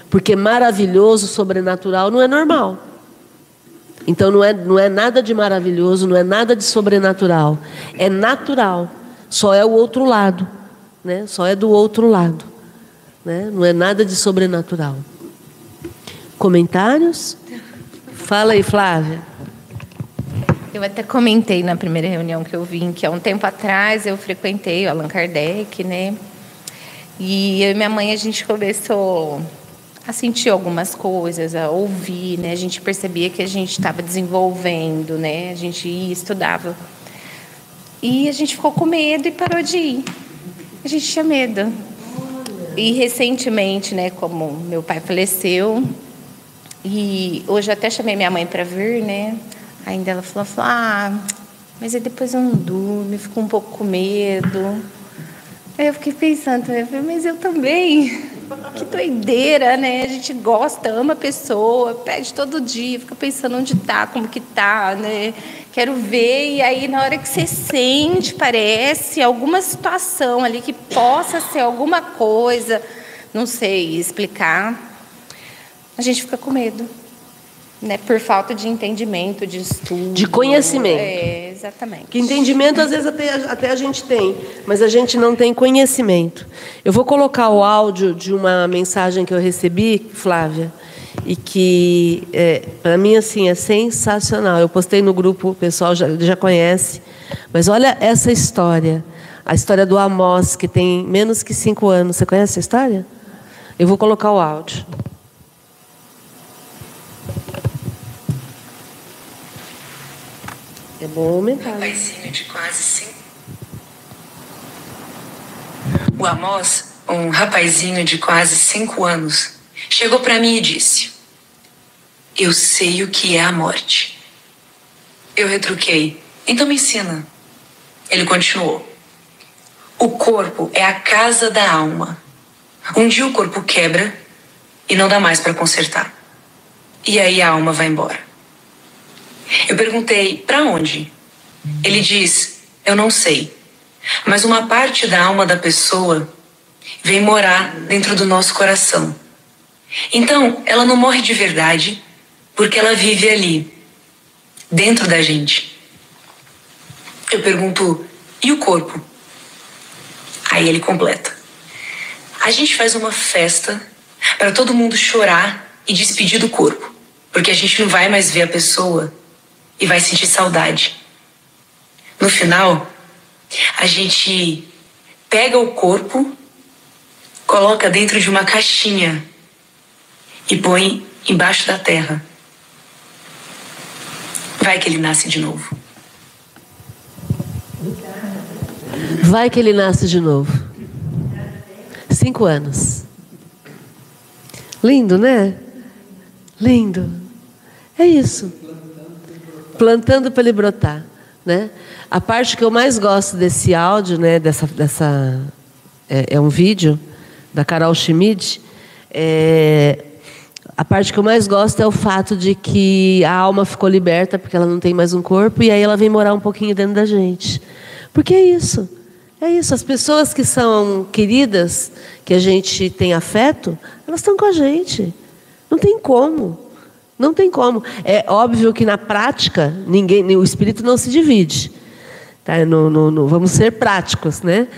Porque maravilhoso, sobrenatural, não é normal. Então não é, não é nada de maravilhoso, não é nada de sobrenatural. É natural. Só é o outro lado. Né? Só é do outro lado. Né? Não é nada de sobrenatural. Comentários? Fala aí, Flávia. Eu até comentei na primeira reunião que eu vim que há um tempo atrás eu frequentei o Allan Kardec, né? E eu e minha mãe a gente começou a sentir algumas coisas, a ouvir, né? A gente percebia que a gente estava desenvolvendo, né? A gente estudava. E a gente ficou com medo e parou de ir. A gente tinha medo. E recentemente, né, como meu pai faleceu, e hoje eu até chamei minha mãe para vir, né? Ainda ela falou, falou, ah, mas aí depois eu não durmo, fico um pouco com medo. Aí eu fiquei pensando, eu falei, mas eu também. Que doideira, né? A gente gosta, ama a pessoa, pede todo dia, fica pensando onde tá, como que tá, né? Quero ver, e aí na hora que você sente, parece, alguma situação ali que possa ser alguma coisa, não sei explicar, a gente fica com medo. Né, por falta de entendimento, de estudo. De conhecimento. É, exatamente. Que entendimento às vezes até, até a gente tem, mas a gente não tem conhecimento. Eu vou colocar o áudio de uma mensagem que eu recebi, Flávia, e que é, para mim assim é sensacional. Eu postei no grupo, o pessoal já, já conhece, mas olha essa história, a história do Amós que tem menos que cinco anos. Você conhece essa história? Eu vou colocar o áudio. É bom aumentar. Um rapazinho de quase cinco. O Amós, um rapazinho de quase cinco anos, chegou para mim e disse: Eu sei o que é a morte. Eu retruquei: Então me ensina. Ele continuou: O corpo é a casa da alma. Um dia o corpo quebra e não dá mais para consertar. E aí a alma vai embora. Eu perguntei: para onde? Ele diz: eu não sei. Mas uma parte da alma da pessoa vem morar dentro do nosso coração. Então, ela não morre de verdade porque ela vive ali, dentro da gente. Eu pergunto: e o corpo? Aí ele completa: a gente faz uma festa para todo mundo chorar e despedir do corpo, porque a gente não vai mais ver a pessoa e vai sentir saudade. No final, a gente pega o corpo, coloca dentro de uma caixinha e põe embaixo da terra. Vai que ele nasce de novo. Vai que ele nasce de novo. Cinco anos. Lindo, né? Lindo. É isso plantando para ele brotar, né? A parte que eu mais gosto desse áudio, né, dessa, dessa é, é um vídeo da Carol Schmidt, é, a parte que eu mais gosto é o fato de que a alma ficou liberta porque ela não tem mais um corpo e aí ela vem morar um pouquinho dentro da gente. Porque é isso. É isso. As pessoas que são queridas, que a gente tem afeto, elas estão com a gente. Não tem como. Não tem como. É óbvio que na prática ninguém, o espírito não se divide. Tá? No, no, no, vamos ser práticos, né?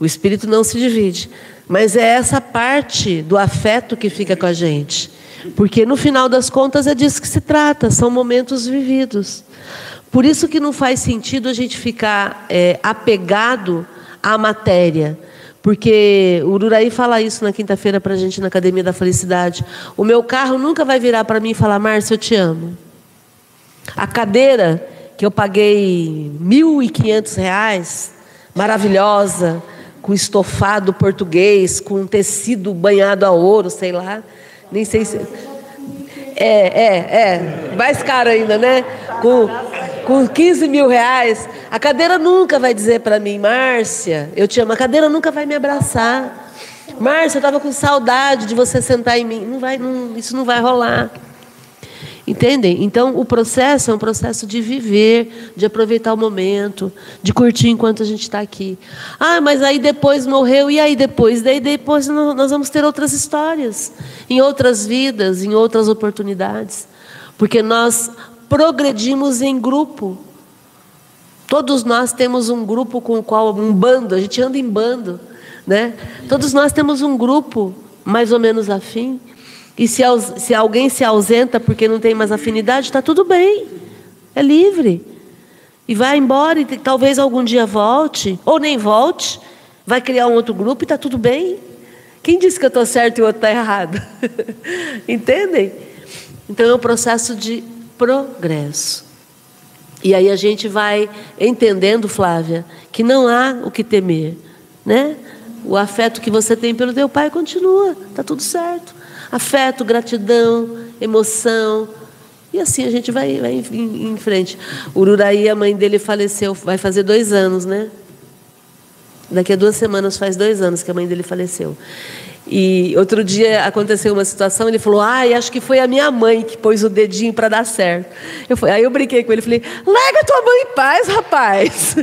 O espírito não se divide. Mas é essa parte do afeto que fica com a gente. Porque no final das contas é disso que se trata, são momentos vividos. Por isso que não faz sentido a gente ficar é, apegado à matéria. Porque o Ururaí fala isso na quinta-feira para a gente na Academia da Felicidade. O meu carro nunca vai virar para mim e falar, Márcia, eu te amo. A cadeira que eu paguei R$ 1.500, maravilhosa, com estofado português, com tecido banhado a ouro, sei lá. Nem sei se. É, é, é. Mais caro ainda, né? Com com 15 mil reais, a cadeira nunca vai dizer para mim, Márcia, eu te amo. A cadeira nunca vai me abraçar. Márcia, eu estava com saudade de você sentar em mim. Não vai, não, isso não vai rolar. Entendem? Então, o processo é um processo de viver, de aproveitar o momento, de curtir enquanto a gente está aqui. Ah, mas aí depois morreu, e aí depois? Daí depois nós vamos ter outras histórias, em outras vidas, em outras oportunidades. Porque nós progredimos em grupo. Todos nós temos um grupo com o qual, um bando, a gente anda em bando. Né? Todos nós temos um grupo mais ou menos afim. E se, se alguém se ausenta porque não tem mais afinidade, está tudo bem. É livre. E vai embora e talvez algum dia volte, ou nem volte, vai criar um outro grupo e está tudo bem. Quem disse que eu estou certo e o outro está errado? Entendem? Então é um processo de progresso. E aí a gente vai entendendo, Flávia, que não há o que temer, né? O afeto que você tem pelo teu pai continua, tá tudo certo. Afeto, gratidão, emoção. E assim a gente vai, vai em, em frente. Ururaí, a mãe dele faleceu, vai fazer dois anos, né? Daqui a duas semanas faz dois anos que a mãe dele faleceu. E outro dia aconteceu uma situação, ele falou: Ai, acho que foi a minha mãe que pôs o dedinho para dar certo. Eu falei, aí eu brinquei com ele, falei: Larga tua mãe em paz, rapaz.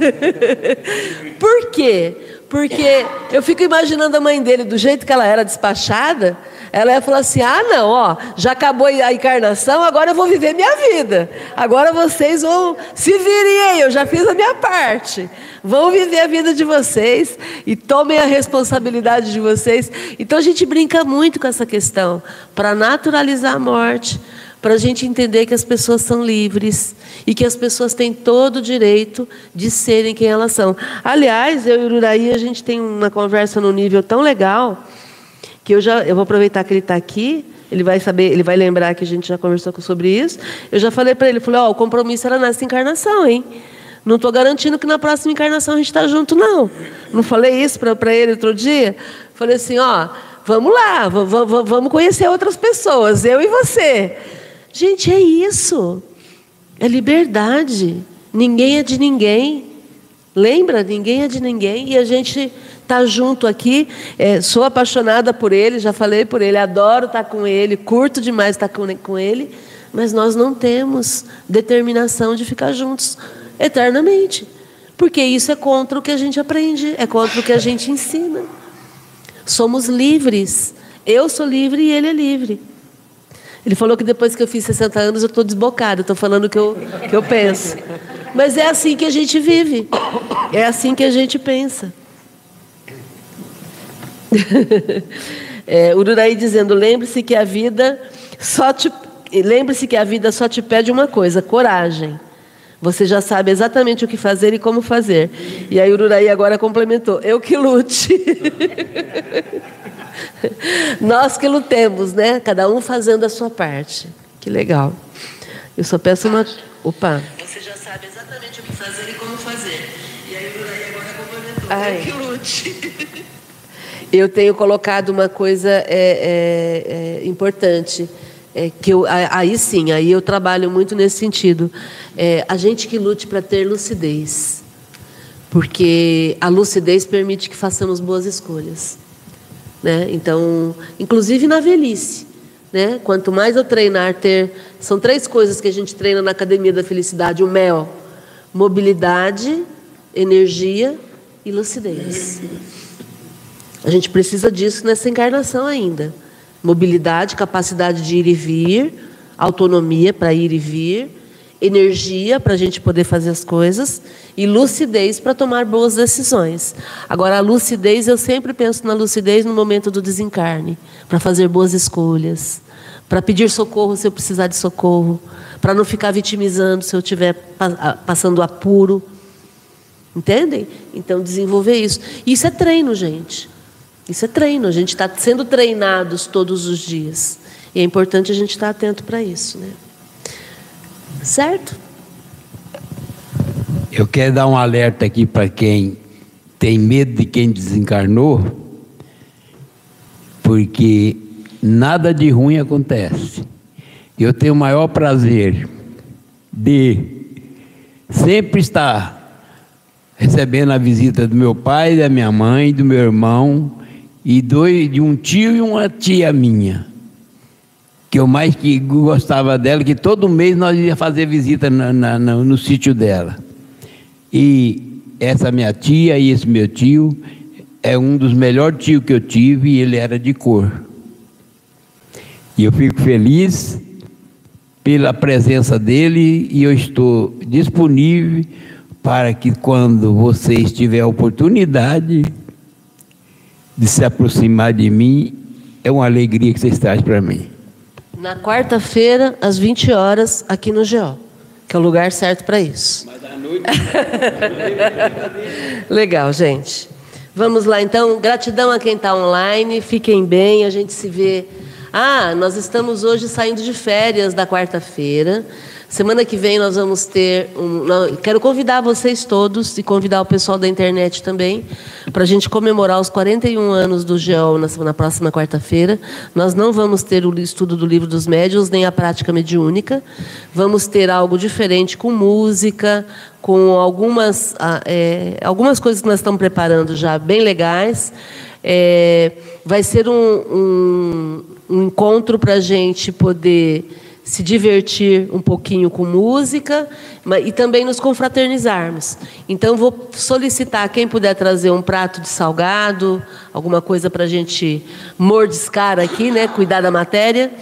Por quê? Porque eu fico imaginando a mãe dele, do jeito que ela era despachada, ela ia falar assim: ah, não, ó, já acabou a encarnação, agora eu vou viver minha vida. Agora vocês vão se virem aí, eu já fiz a minha parte. Vão viver a vida de vocês e tomem a responsabilidade de vocês. Então a gente brinca muito com essa questão para naturalizar a morte, para a gente entender que as pessoas são livres e que as pessoas têm todo o direito de serem quem elas são. Aliás, eu e o Uraí, a gente tem uma conversa num nível tão legal que eu já eu vou aproveitar que ele está aqui. Ele vai saber, ele vai lembrar que a gente já conversou sobre isso. Eu já falei para ele, falei, ó, oh, o compromisso era nessa encarnação, hein? Não estou garantindo que na próxima encarnação a gente está junto, não. Não falei isso para ele outro dia? Falei assim, ó, vamos lá, vamos conhecer outras pessoas, eu e você. Gente, é isso. É liberdade. Ninguém é de ninguém. Lembra? Ninguém é de ninguém. E a gente está junto aqui. É, sou apaixonada por ele, já falei por ele, adoro estar tá com ele, curto demais estar tá com, com ele. Mas nós não temos determinação de ficar juntos eternamente. Porque isso é contra o que a gente aprende, é contra o que a gente ensina. Somos livres. Eu sou livre e ele é livre. Ele falou que depois que eu fiz 60 anos eu estou desbocada, estou falando o que eu, que eu penso. Mas é assim que a gente vive, é assim que a gente pensa. é, Ururaí dizendo: lembre-se que a vida só te lembre-se que a vida só te pede uma coisa: coragem. Você já sabe exatamente o que fazer e como fazer. E aí Ururaí agora complementou: eu que lute. Nós que lutemos, né? Cada um fazendo a sua parte. Que legal. Eu só peço uma. Opa. Você já sabe exatamente o que fazer e como fazer. E aí o agora complementou. Ai. que lute. Eu tenho colocado uma coisa é, é, é importante. É, que eu, aí sim, aí eu trabalho muito nesse sentido. É, a gente que lute para ter lucidez. Porque a lucidez permite que façamos boas escolhas. Né? Então, inclusive na velhice. Né? Quanto mais eu treinar, ter. São três coisas que a gente treina na Academia da Felicidade: o MEL, mobilidade, energia e lucidez. A gente precisa disso nessa encarnação ainda. Mobilidade, capacidade de ir e vir, autonomia para ir e vir, energia para a gente poder fazer as coisas e lucidez para tomar boas decisões. Agora, a lucidez, eu sempre penso na lucidez no momento do desencarne, para fazer boas escolhas, para pedir socorro se eu precisar de socorro, para não ficar vitimizando se eu estiver passando apuro. Entendem? Então, desenvolver isso. Isso é treino, gente. Isso é treino. A gente está sendo treinados todos os dias. E é importante a gente estar atento para isso. Né? Certo? Eu quero dar um alerta aqui para quem tem medo de quem desencarnou, porque nada de ruim acontece. Eu tenho o maior prazer de sempre estar recebendo a visita do meu pai, da minha mãe, do meu irmão e dois, de um tio e uma tia minha que eu mais que gostava dela, que todo mês nós ia fazer visita na, na, no, no sítio dela. E essa minha tia e esse meu tio é um dos melhores tios que eu tive e ele era de cor. E eu fico feliz pela presença dele e eu estou disponível para que quando você tiver a oportunidade de se aproximar de mim, é uma alegria que você traz para mim. Na quarta-feira, às 20 horas, aqui no GO, que é o lugar certo para isso. Mas à noite. Legal, gente. Vamos lá, então. Gratidão a quem está online. Fiquem bem, a gente se vê. Ah, nós estamos hoje saindo de férias da quarta-feira. Semana que vem nós vamos ter. Um, quero convidar vocês todos e convidar o pessoal da internet também para a gente comemorar os 41 anos do GEOL na, na próxima quarta-feira. Nós não vamos ter o estudo do livro dos médiuns nem a prática mediúnica. Vamos ter algo diferente com música, com algumas, ah, é, algumas coisas que nós estamos preparando já bem legais. É, vai ser um, um, um encontro para a gente poder se divertir um pouquinho com música e também nos confraternizarmos. Então, vou solicitar quem puder trazer um prato de salgado, alguma coisa para a gente mordiscar aqui, né, cuidar da matéria,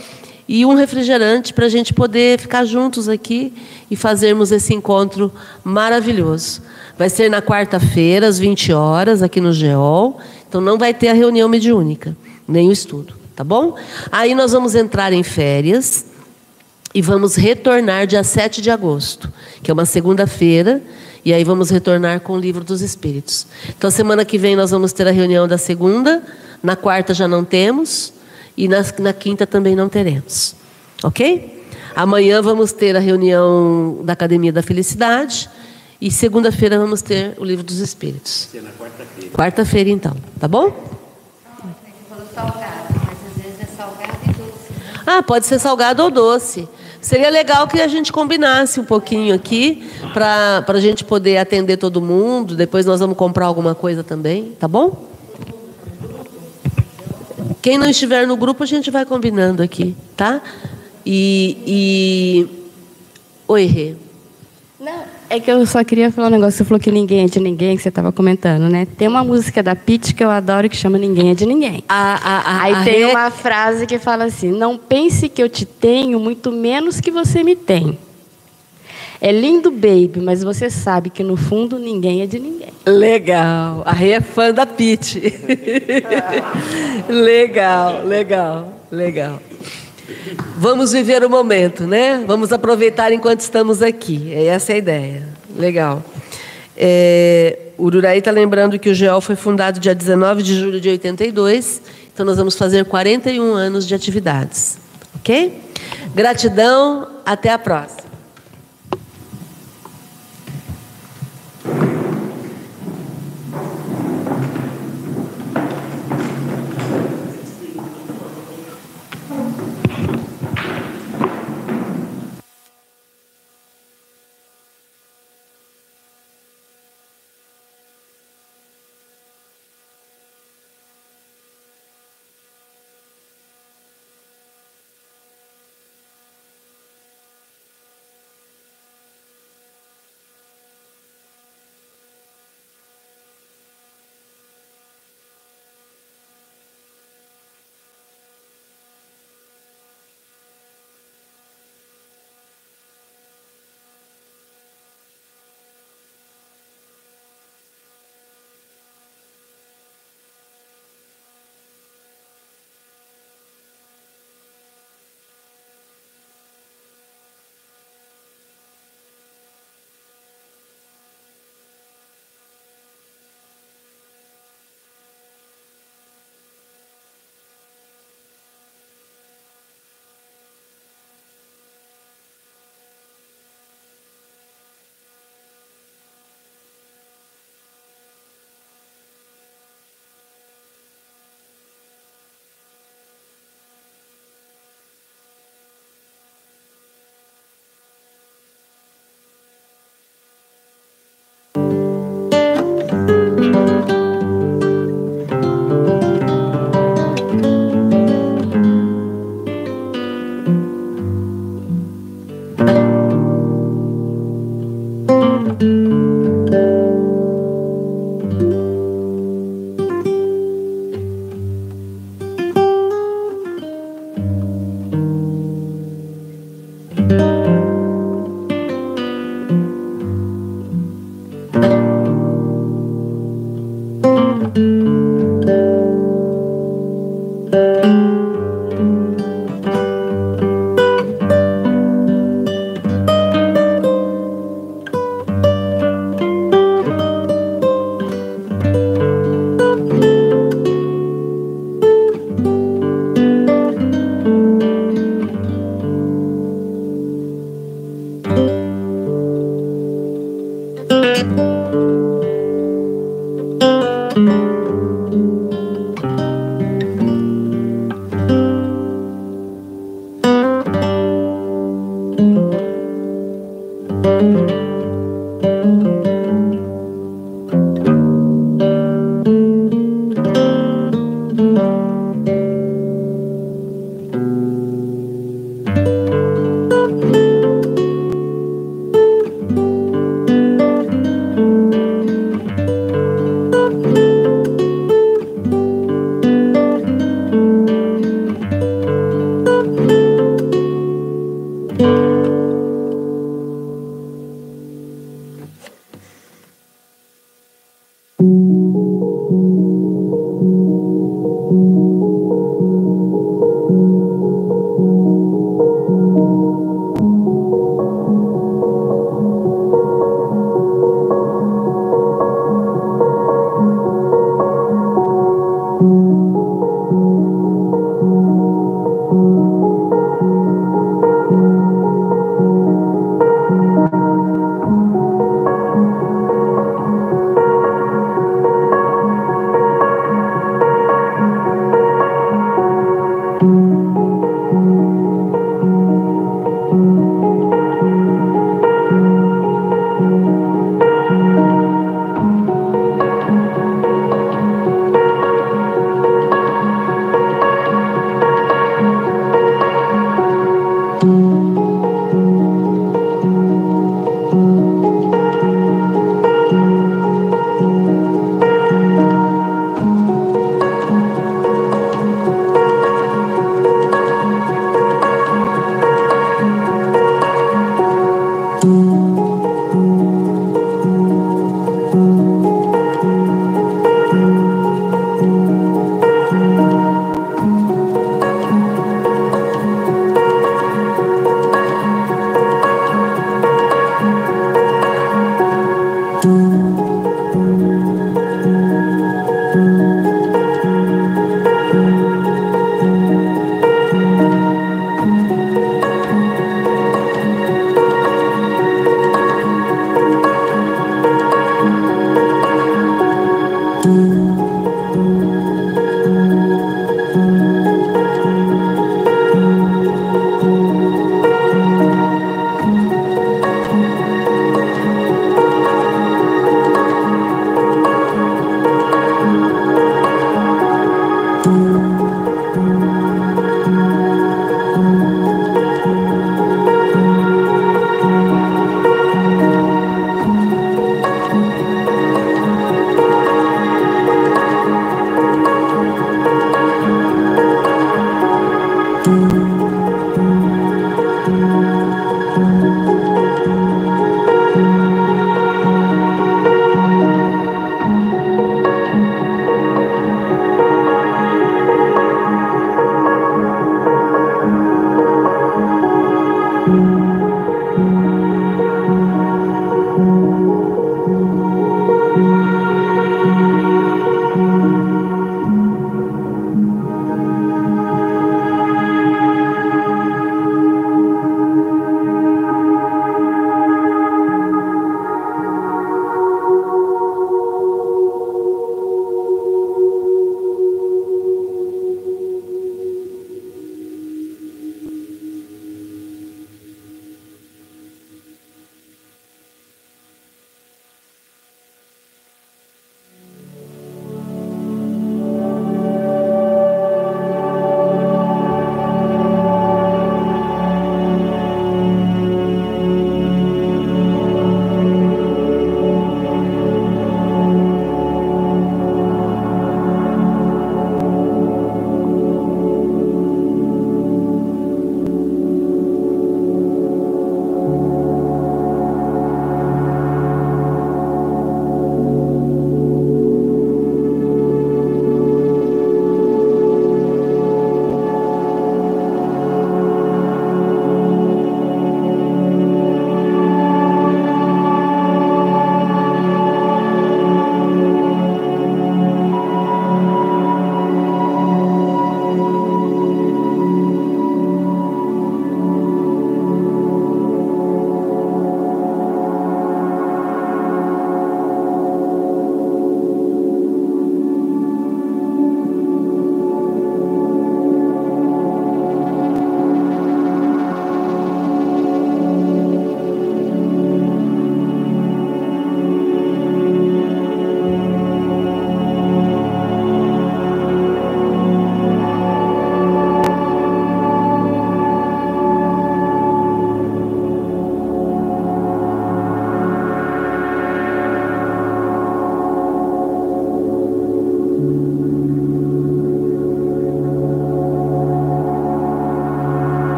e um refrigerante para a gente poder ficar juntos aqui e fazermos esse encontro maravilhoso. Vai ser na quarta-feira, às 20 horas, aqui no GEOL. Então, não vai ter a reunião mediúnica, nem o estudo, tá bom? Aí nós vamos entrar em férias e vamos retornar dia 7 de agosto, que é uma segunda-feira, e aí vamos retornar com o livro dos Espíritos. Então, semana que vem nós vamos ter a reunião da segunda, na quarta já não temos, e na, na quinta também não teremos. Ok? Amanhã vamos ter a reunião da Academia da Felicidade, e segunda-feira vamos ter o livro dos Espíritos. quarta-feira. Quarta-feira, então, tá bom? Ah, pode ser salgado ou doce. Seria legal que a gente combinasse um pouquinho aqui para a gente poder atender todo mundo. Depois nós vamos comprar alguma coisa também, tá bom? Quem não estiver no grupo, a gente vai combinando aqui, tá? E. e... Oi, Rê. Não. É que eu só queria falar um negócio. Você falou que ninguém é de ninguém, que você estava comentando, né? Tem uma música da Pitty que eu adoro que chama Ninguém é de Ninguém. A, a, a, Aí tem uma frase que fala assim: Não pense que eu te tenho, muito menos que você me tem. É lindo, baby, mas você sabe que no fundo ninguém é de ninguém. Legal. A Rê é fã da Pitty. legal, legal, legal. Vamos viver o momento, né? Vamos aproveitar enquanto estamos aqui. Essa é a ideia. Legal. É, o Ururaí está lembrando que o GEOL foi fundado dia 19 de julho de 82. Então, nós vamos fazer 41 anos de atividades. Ok? Gratidão. Até a próxima.